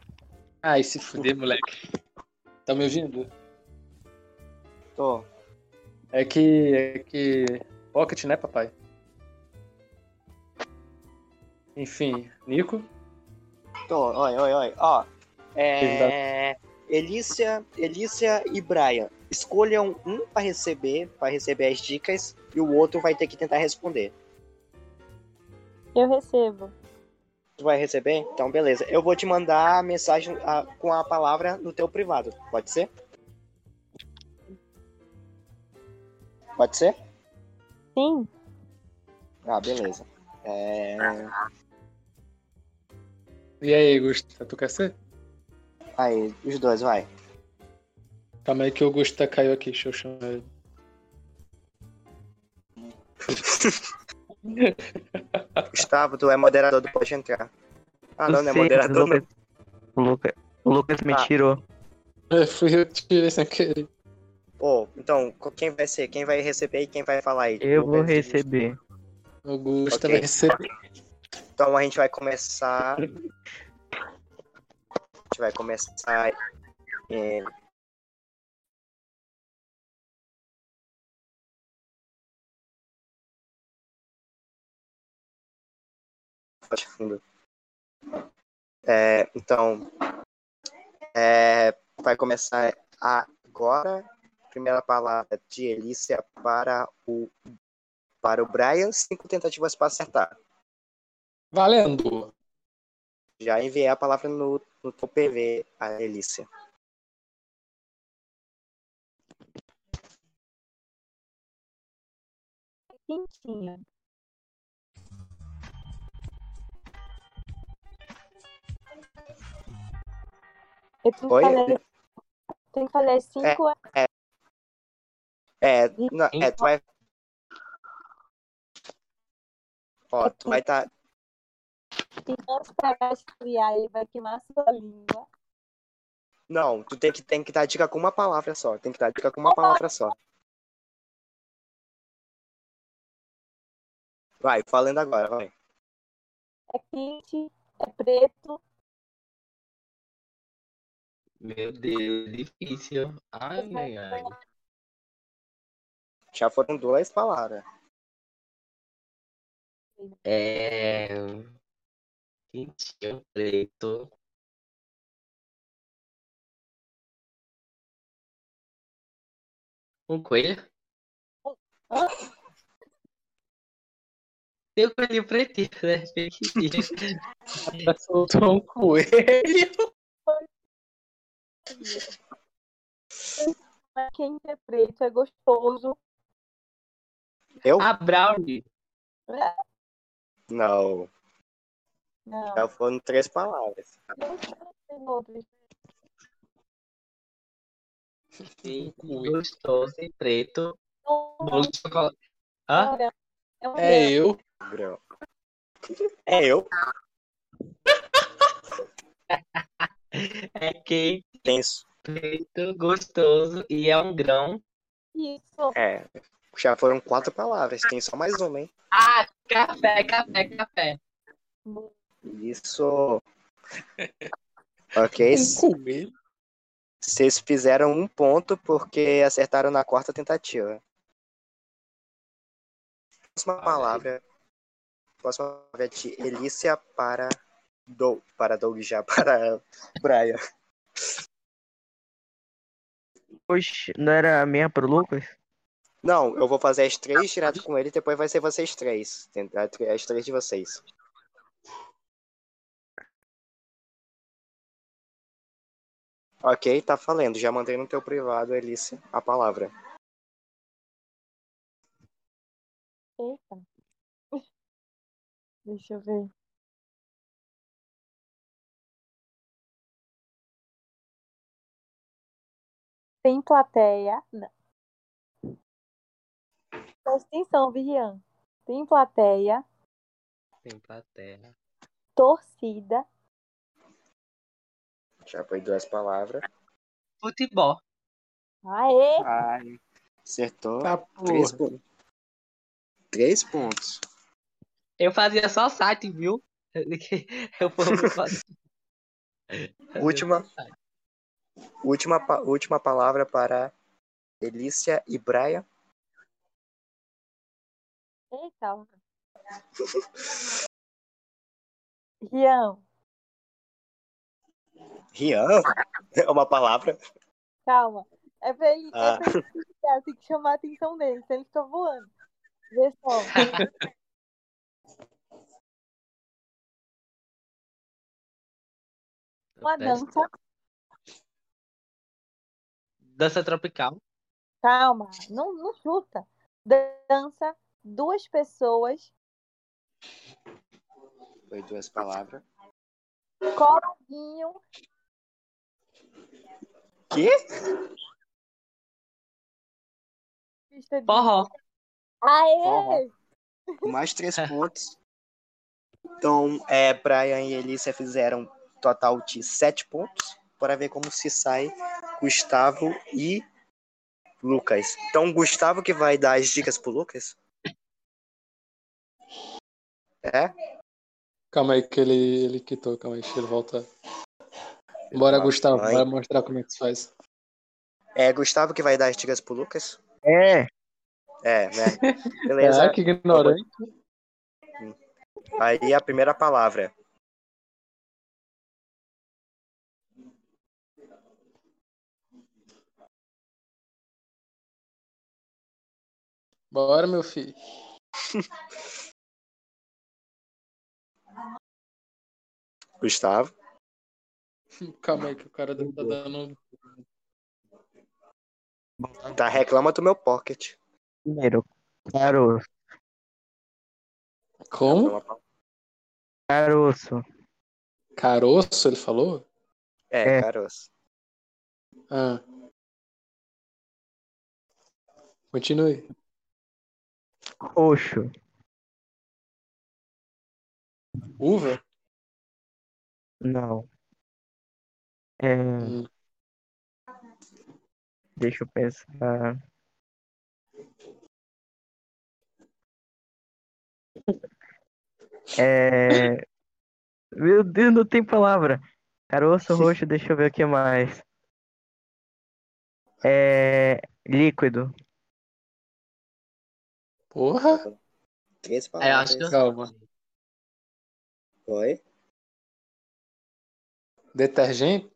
Ai, se fuder, moleque. Tá me ouvindo? Tô. É que. É que. Pocket, né, papai? Enfim, Nico. Tô, oi, oi, oi. Ó, é... Elícia, Elícia e Brian. Escolham um para receber, para receber as dicas, e o outro vai ter que tentar responder. Eu recebo. Tu vai receber? Então, beleza. Eu vou te mandar a mensagem ah, com a palavra no teu privado. Pode ser? Pode ser? Sim. Ah, beleza. É... E aí, Gusta, tu quer ser? Aí, os dois, vai. Calma aí que o Gusta caiu aqui, deixa eu chamar ele. Gustavo, tu é moderador do Pode Entrar. Ah, não, não é moderador, o Lucas, Lucas, o Lucas me Ah. tirou. É, fui eu que tirei sem querer. Pô, então, quem vai ser? Quem vai receber e quem vai falar aí? Eu vou receber. O Gusta Ok. vai receber. Então a gente vai começar. A gente vai começar. é, fundo. É, então, é, vai começar agora. Primeira palavra de Elícia para o para o Brian. Cinco tentativas para acertar. Valendo! Já enviei a palavra no, no teu PV, a Elícia. Quentinha. Eu tenho que Oi? fazer, tenho que fazer as cinco. É, não, é, tu vai. Ó, tu vai estar. Se não esfriar, ele vai queimar sua língua. Não, tu tem que, tem que dar dica com uma palavra só. Tem que dar dica com uma palavra só. Vai, falando agora, vai. É quente, é preto, Meu Deus, difícil. Ai, ai, ai. Já foram duas palavras. É. Quentinho preto. Um coelho? Hã? Tem o coelhinho pretinho, né? Soltou um coelho. quente, é preto, é gostoso. Eu? Ah, brownie. É, Não. Não, Já foram três palavras. Sim, gostoso e preto. Bolo de chocolate. Hã? é um É eu. Grão. É eu. É quente, Penso. preto, gostoso e é um grão. Isso. É. Já foram quatro palavras. Tem só mais uma, hein? Ah, café, café, café. Isso. Ok. Vocês fizeram um ponto porque acertaram na quarta tentativa. Próxima palavra. Próxima palavra é de Elícia para Doug. Para Doug já, para Brian. Oxe, não era a minha pro Lucas? Não, eu vou fazer as três direto com ele, depois vai ser vocês três. As três de vocês. Ok, tá falando. Já mandei no teu privado, Elícia, a palavra. Eita. Deixa eu ver. Tem plateia. Não. Presta atenção, Vivian. Tem plateia, Tem plateia. torcida, Já foi duas palavras. Futebol. aê, Ai, acertou. Tá, Três pontos. Três pontos. Eu fazia só site, viu? Eu. Última, última, última palavra para Elícia e Brian. Eita. Rian, Rian? É uma palavra? calma. É pra ele, Ah. é pra ele ficar, tem que chamar a atenção dele, senão ele fica voando. Vê só. Uma dança. Dança tropical. Calma, não, não chuta. Dança, duas pessoas, Foi duas palavras. pista de... Forró. Aê! Forró. Mais três pontos. Então, é, Brian e Elícia fizeram total de sete pontos. Para ver como se sai Gustavo e Lucas. Então, Gustavo que vai dar as dicas pro Lucas? É? Calma aí que ele, ele quitou, calma aí, deixa ele voltar. Bora, Gustavo, Vai. vai mostrar como é que se faz. É Gustavo que vai dar as dicas pro Lucas? É, É, né? Beleza. Ah, que ignorante. Aí a primeira palavra. Bora, meu filho. Gustavo. Calma aí que o cara deve tá dando. Tá, reclama do meu pocket. primeiro. Caroço. Como? Caroço. Caroço, ele falou? É, É. caroço. Ah. Continue. Roxo. Uva? Não. É, Hum. deixa eu pensar. É, meu Deus, não tem palavra. Caroço roxo, deixa eu ver o que mais. É, líquido. Porra! Três É, palavras. acho que Calma. Oi? Detergente?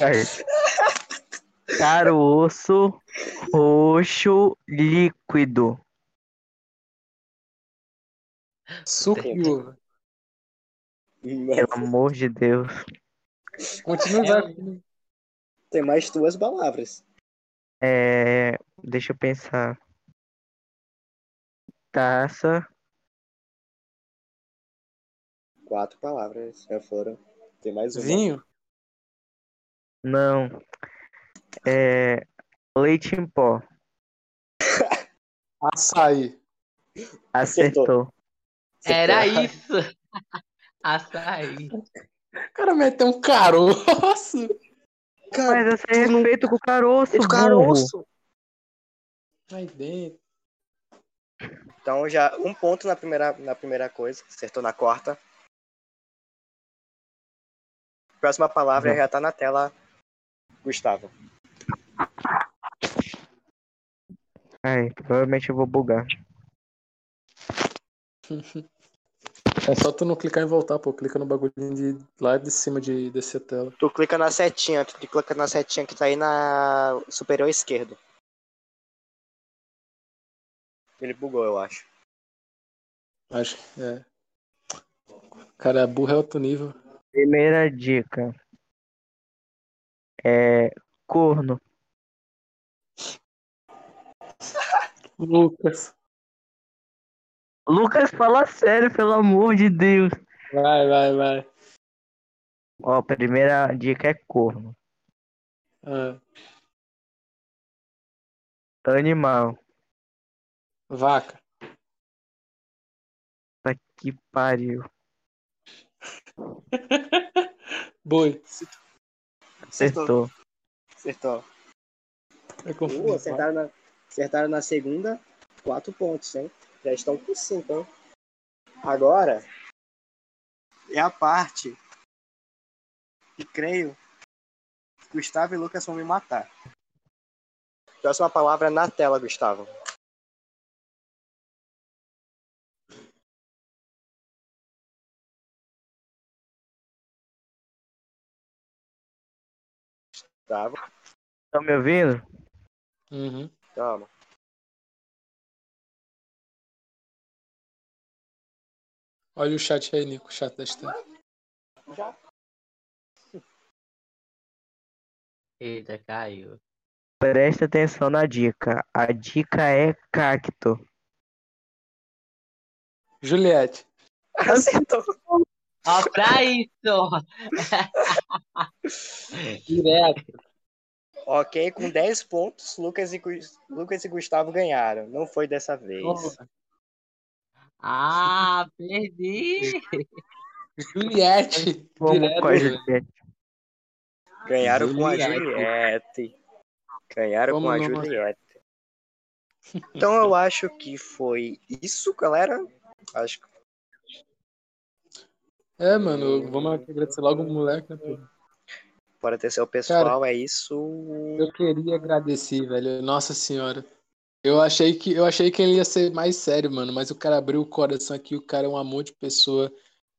Ai. Caroço roxo líquido. Suco de uva. Pelo amor de Deus. Continua, É. Tem mais duas palavras. É, deixa eu pensar. Taça. Quatro palavras. Já foram. Tem mais uma. Vinho? Não. É, leite em pó. Açaí. Acertou. Era Acertou. isso! Açaí. O cara meteu um caroço. Cara, Mas esse é feito com caroço, burro. caroço. Aí dentro. Então já um ponto na primeira, na primeira coisa. Acertou na quarta. Próxima palavra Uhum. já tá na tela. Gustavo. Ai, provavelmente eu vou bugar. É só tu não clicar em voltar, pô. Clica no bagulhinho de lá de cima de descer a tela. Tu clica na setinha. Tu clica na setinha que tá aí na superior esquerdo. Ele bugou, eu acho. Acho que é. Cara, burro é outro nível. Primeira dica. É corno. Lucas. Lucas, fala sério, pelo amor de Deus. Vai, vai, vai. Ó, primeira dica é corno. Ah, Animal. vaca. Tá que pariu. Boi. Acertou. Acertou. Acertou. É Uh, acertaram, na, acertaram na segunda. Quatro pontos, hein? Já estão com cinco, hein? Agora é a parte que creio que Gustavo e Lucas vão me matar. Próxima palavra é na tela, Gustavo. Tá me ouvindo? Uhum. calma. Olha o chat aí, Nico. O chat da. Já. Eita, caiu. Presta atenção na dica. A dica é cacto. Juliette. Acertou. Ó, pra isso! Direto. Ok, com 10 pontos, Lucas e, Lucas e Gustavo ganharam. Não foi dessa vez. Ah, perdi! Juliette. Vamos com a Juliette. Ganharam com a Juliette. Juliette. Ganharam Como com a não? Juliette. Então eu acho que foi isso, galera. Acho que É, mano, vamos agradecer logo o moleque, né, pô? para ter seu pessoal, é isso. Eu queria agradecer, velho. Nossa senhora. Eu achei que eu achei que ele ia ser mais sério, mano, mas o cara abriu o coração aqui, o cara é um amor de pessoa.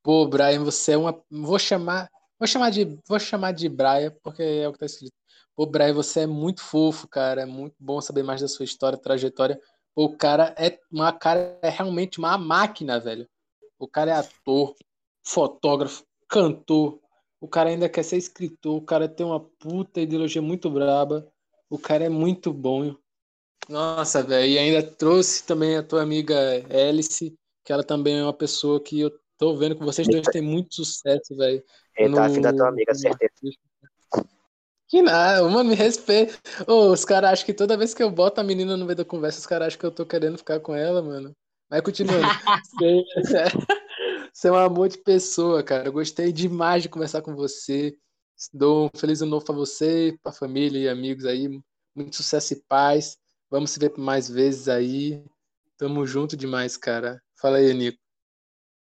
Pô, Brian, você é uma vou chamar, vou chamar de vou chamar de Brian, porque é o que tá escrito. Pô, Brian, você é muito fofo, cara, é muito bom saber mais da sua história, trajetória. Pô, o cara é uma cara é realmente uma máquina, velho. O cara é ator, fotógrafo, cantor. O cara ainda quer ser escritor, o cara tem uma puta ideologia muito braba. O cara é muito bom. Nossa, velho. E ainda trouxe também a tua amiga Alice, que ela também é uma pessoa que eu tô vendo que vocês dois têm muito sucesso, velho. Ele tá afim da tua amiga, certeza. Que nada, mano, me respeita. Ô, os caras acham que toda vez que eu boto a menina no meio da conversa, os caras acham que eu tô querendo ficar com ela, mano. Mas continuando. Você- é um amor de pessoa, cara. Eu gostei demais de conversar com você. Dou um feliz ano novo pra você, pra família e amigos aí. Muito sucesso e paz. Vamos se ver mais vezes aí. Tamo junto demais, cara. Fala aí, Nico.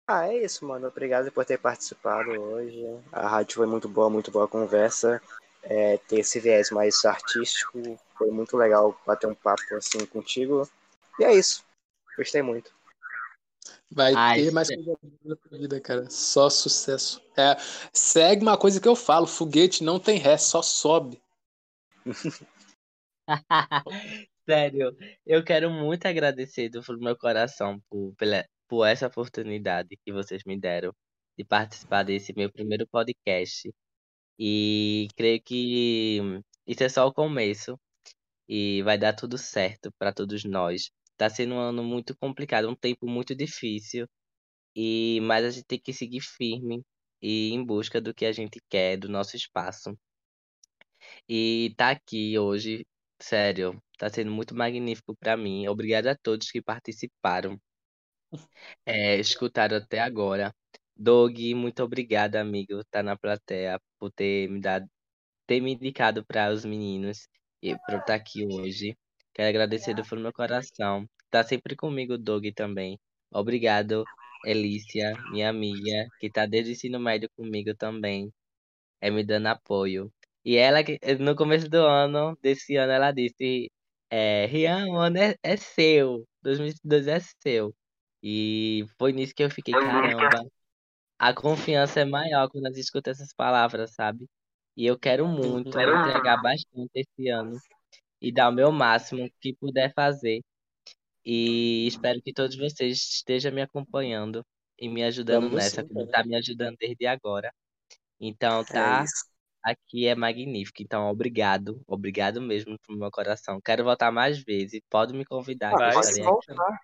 Ah, é isso, mano. Obrigado por ter participado hoje. A rádio foi muito boa, muito boa conversa. É, ter esse viés mais artístico foi muito legal bater um papo assim contigo. E é isso. Gostei muito. Vai Ai, ter mais coisa boa na tua vida, cara. Só sucesso. É, segue uma coisa que eu falo: foguete não tem ré, só sobe. Sério, eu quero muito agradecer do fundo do meu coração por, pela, por essa oportunidade que vocês me deram de participar desse meu primeiro podcast. E creio que isso é só o começo e vai dar tudo certo para todos nós. Tá sendo um ano muito complicado, um tempo muito difícil, e mas a gente tem que seguir firme e em busca do que a gente quer, do nosso espaço. E tá aqui hoje, sério, tá sendo muito magnífico para mim. Obrigado a todos que participaram, é, escutaram até agora. Doug, muito obrigado, amigo, tá na plateia, por ter me dado, ter me indicado para os meninos e por estar aqui hoje. Quero agradecer do fundo do meu coração. Tá sempre comigo, Doug, também. Obrigado, Elícia, minha amiga, que tá desde o ensino médio comigo também, é me dando apoio. E ela, no começo do ano, desse ano, ela disse: é, Rian, o ano é, é seu, 2022 é seu. E foi nisso que eu fiquei, caramba, a confiança é maior quando a gente escuta essas palavras, sabe? E eu quero muito Uhum. entregar bastante esse ano e dar o meu máximo que puder fazer. E espero que todos vocês estejam me acompanhando e me ajudando Vamos nessa, sim, como tá me ajudando desde agora. Então, É tá? isso. Aqui é magnífico. Então, obrigado. Obrigado mesmo pro meu coração. Quero voltar mais vezes. Pode me convidar, Vai, Pode voltar.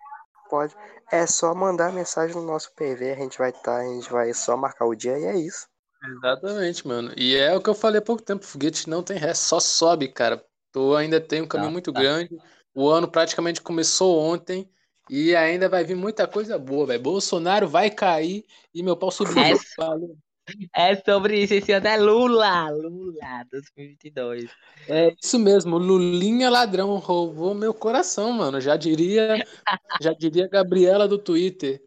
Pode. É só mandar mensagem no nosso PV, a gente vai estar, a gente vai só marcar o dia e é isso. Exatamente, mano. E é o que eu falei há pouco tempo: foguete não tem ré, só sobe, cara. Tu ainda tem um caminho Tá, muito tá. grande. O ano praticamente começou ontem e ainda vai vir muita coisa boa, velho. Bolsonaro vai cair e meu pau subir. É, é sobre isso. Esse ano é Lula. Lula 2022. É isso mesmo, Lulinha ladrão roubou meu coração, mano. Já diria, já diria Gabriela do Twitter.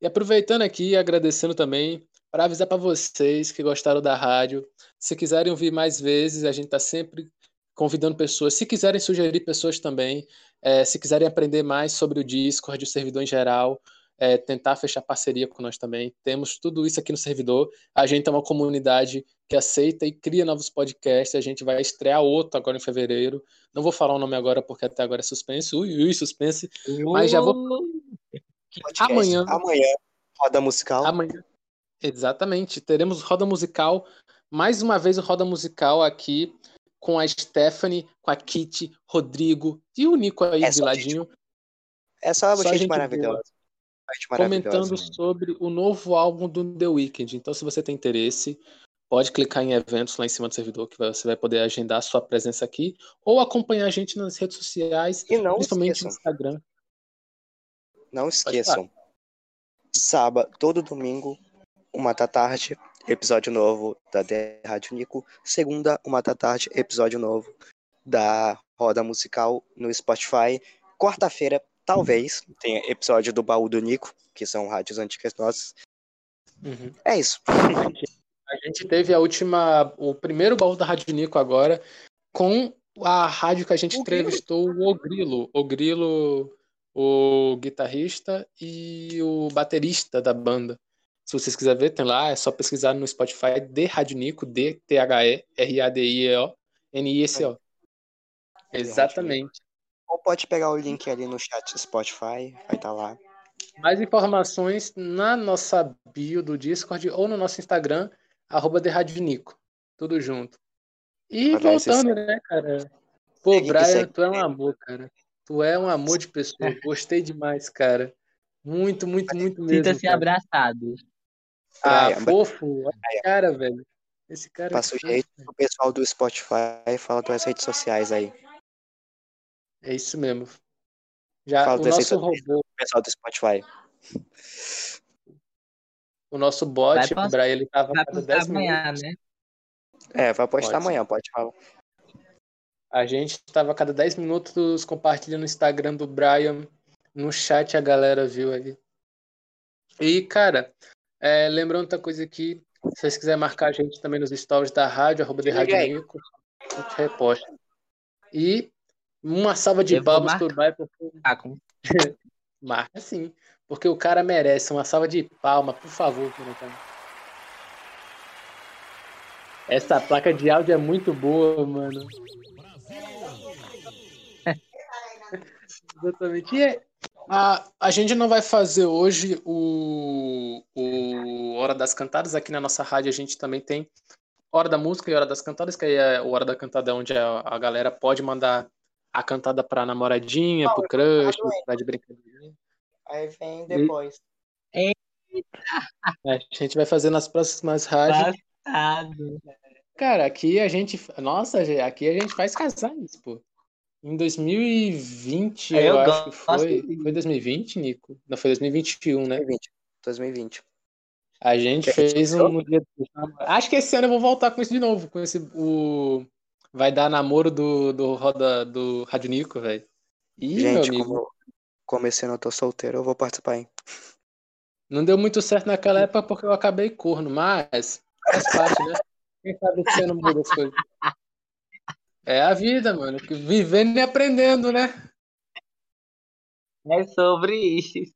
E aproveitando aqui, agradecendo também, para avisar para vocês que gostaram da rádio, se quiserem ouvir mais vezes, a gente está sempre convidando pessoas. Se quiserem sugerir pessoas também, é, se quiserem aprender mais sobre o Discord, o servidor em geral, é, tentar fechar parceria com nós também. Temos tudo isso aqui no servidor. A gente é uma comunidade que aceita e cria novos podcasts. A gente vai estrear outro agora em fevereiro. Não vou falar o nome agora porque até agora é suspense. Ui, ui, suspense. Mas já vou Podcast. amanhã. Amanhã, roda musical. Amanhã. Exatamente. Teremos roda musical. Mais uma vez o roda musical aqui com a Stephanie, com a Kitty, Rodrigo e o Nico aí É de só ladinho, É só, só gente, gente maravilhosa. Gente comentando maravilhosa. sobre o novo álbum do The Weeknd. Então, se você tem interesse, pode clicar em eventos lá em cima do servidor que você vai poder agendar a sua presença aqui ou acompanhar a gente nas redes sociais, E não principalmente no esqueçam, Instagram. não esqueçam. Sábado, todo domingo, uma da tarde, episódio novo da The Rádio Nico. Segunda, uma da tarde, episódio novo da Roda Musical no Spotify. Quarta-feira, talvez, tenha episódio do Baú do Nico, que são rádios antigas nossas. Uhum. É isso. A gente teve a última, o primeiro baú da Rádio Nico agora, com a rádio que a gente O Grilo. entrevistou o Grilo. O Grilo, o guitarrista e o baterista da banda. Se vocês quiserem ver, tem lá, é só pesquisar no Spotify de Rádio Nico, D-T-H-E-R-A-D-I-E-O, N-I-S-O. Exatamente. Ou pode pegar o link ali no chat do Spotify, vai estar lá. Mais informações na nossa bio do Discord ou no nosso Instagram, arroba de Rádio Nico. Tudo junto. E voltando, né, cara? Pô, Segue Brian, segue. tu é um amor, cara. Tu é um amor de pessoa. Gostei demais, cara. Muito, muito, muito mesmo. Sinta-se cara. abraçado. Ah, Brian, fofo. Cara, velho. Esse cara é Passa o jeito velho. o pessoal do Spotify fala das redes sociais aí. É isso mesmo. Já Fala o nosso robô, O pessoal do Spotify. o nosso bot, o Brian, ele tava a Vai cada postar 10 minutos. amanhã, né? É, vai postar Pode. amanhã, pode falar. A gente estava a cada 10 minutos compartilhando o Instagram do Brian. No chat a galera viu ali. E, cara, é, lembrando outra coisa aqui, se vocês quiserem marcar a gente também nos stories da rádio, arroba de Rádio. Nico, a gente reposta. E uma salva de palmas pro Brian, porque Ah, com- marca sim, porque o cara merece uma salva de palmas, por favor. Essa placa de áudio é muito boa, mano. Exatamente. E é- a, a gente não vai fazer hoje o, o Hora das Cantadas. Aqui na nossa rádio a gente também tem Hora da Música e Hora das Cantadas, que aí é o Hora da Cantada onde a, a galera pode mandar a cantada pra namoradinha, pro crush, pra de brincadeira. Aí vem depois. É, a gente vai fazer nas próximas rádios. Passado. Cara, aqui a gente. Nossa, aqui a gente faz casais, pô. Em 2020, eu, Eu acho que foi. disso. Foi 2020, Nico? Não, foi 2021, né? 2020. 2020. A gente Que gente fez um. Acho que esse ano eu vou voltar com isso de novo. Com esse. O... Vai dar namoro do, do Roda do Rádio Nico, velho. Meu Gente, amigo. como eu comecei no Tô Solteiro, eu vou participar, hein? Não deu muito certo naquela época porque eu acabei corno, mas faz parte, né? Quem sabe esse ano muda as coisas. É a vida, mano. Vivendo e aprendendo, né? É sobre isso.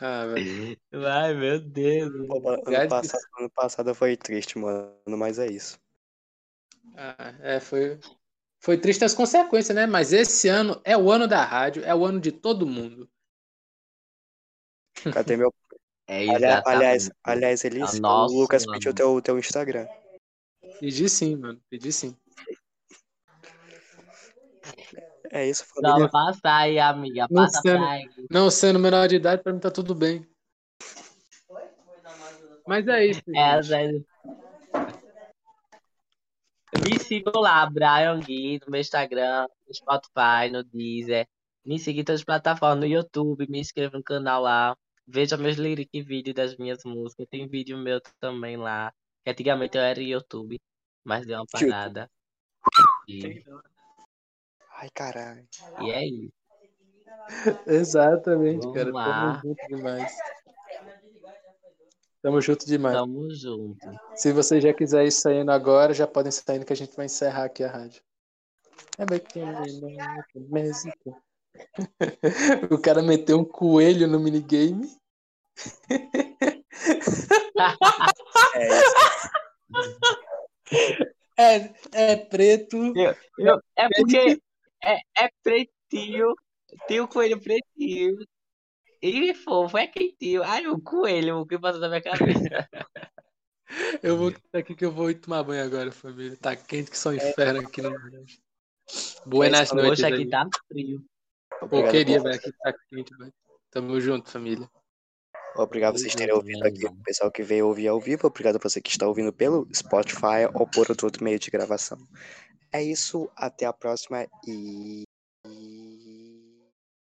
Ah, velho. Ai, meu Deus. Pô, Ano passado, ano passado foi triste, mano, mas é isso. Ah, é, foi, foi triste as consequências, né? Mas esse ano é o ano da rádio, é o ano de todo mundo. Cadê meu. É exatamente. aliás, aliás, Elis, É o Lucas pediu teu, teu Instagram. Pedi sim, mano. Pedi sim. É isso, família. Não, passa aí, amiga. Não Passa pra aí. Não sendo menor de idade, pra mim tá tudo bem. Mas é isso. É, gente. Me sigam lá, Brian Gui, no meu Instagram, no Spotify, no Deezer. Me siga em todas as plataformas, no YouTube, me inscreva no canal lá. Veja meus lyric vídeos das minhas músicas. Tem vídeo meu também lá. Antigamente eu era YouTube, mas deu uma parada. E, Ai, caralho. e é isso. Exatamente, Vamos cara. lá. Tamo junto demais. Tamo junto demais. Tamo junto. Se você já quiser ir saindo agora, já podem sair indo que a gente vai encerrar aqui a rádio. É bacana, música. O cara meteu um coelho no minigame. É isso. É, é preto. Eu- é porque é, é pretinho, tem o coelho pretinho. E fofo, é quentinho. Ai, o coelho, o que passou na minha cabeça. Eu vou aqui que eu vou tomar banho agora, família. Tá quente que só um inferno aqui no Nordeste. Buenas Esse noites. Poxa, aqui tá frio. Pô, queria, velho. Aqui tá quente, velho. Tamo junto, família. Obrigado vocês terem ouvido aqui, o pessoal que veio ouvir ao vivo. Obrigado a você que está ouvindo pelo Spotify ou por outro meio de gravação. É isso, até a próxima e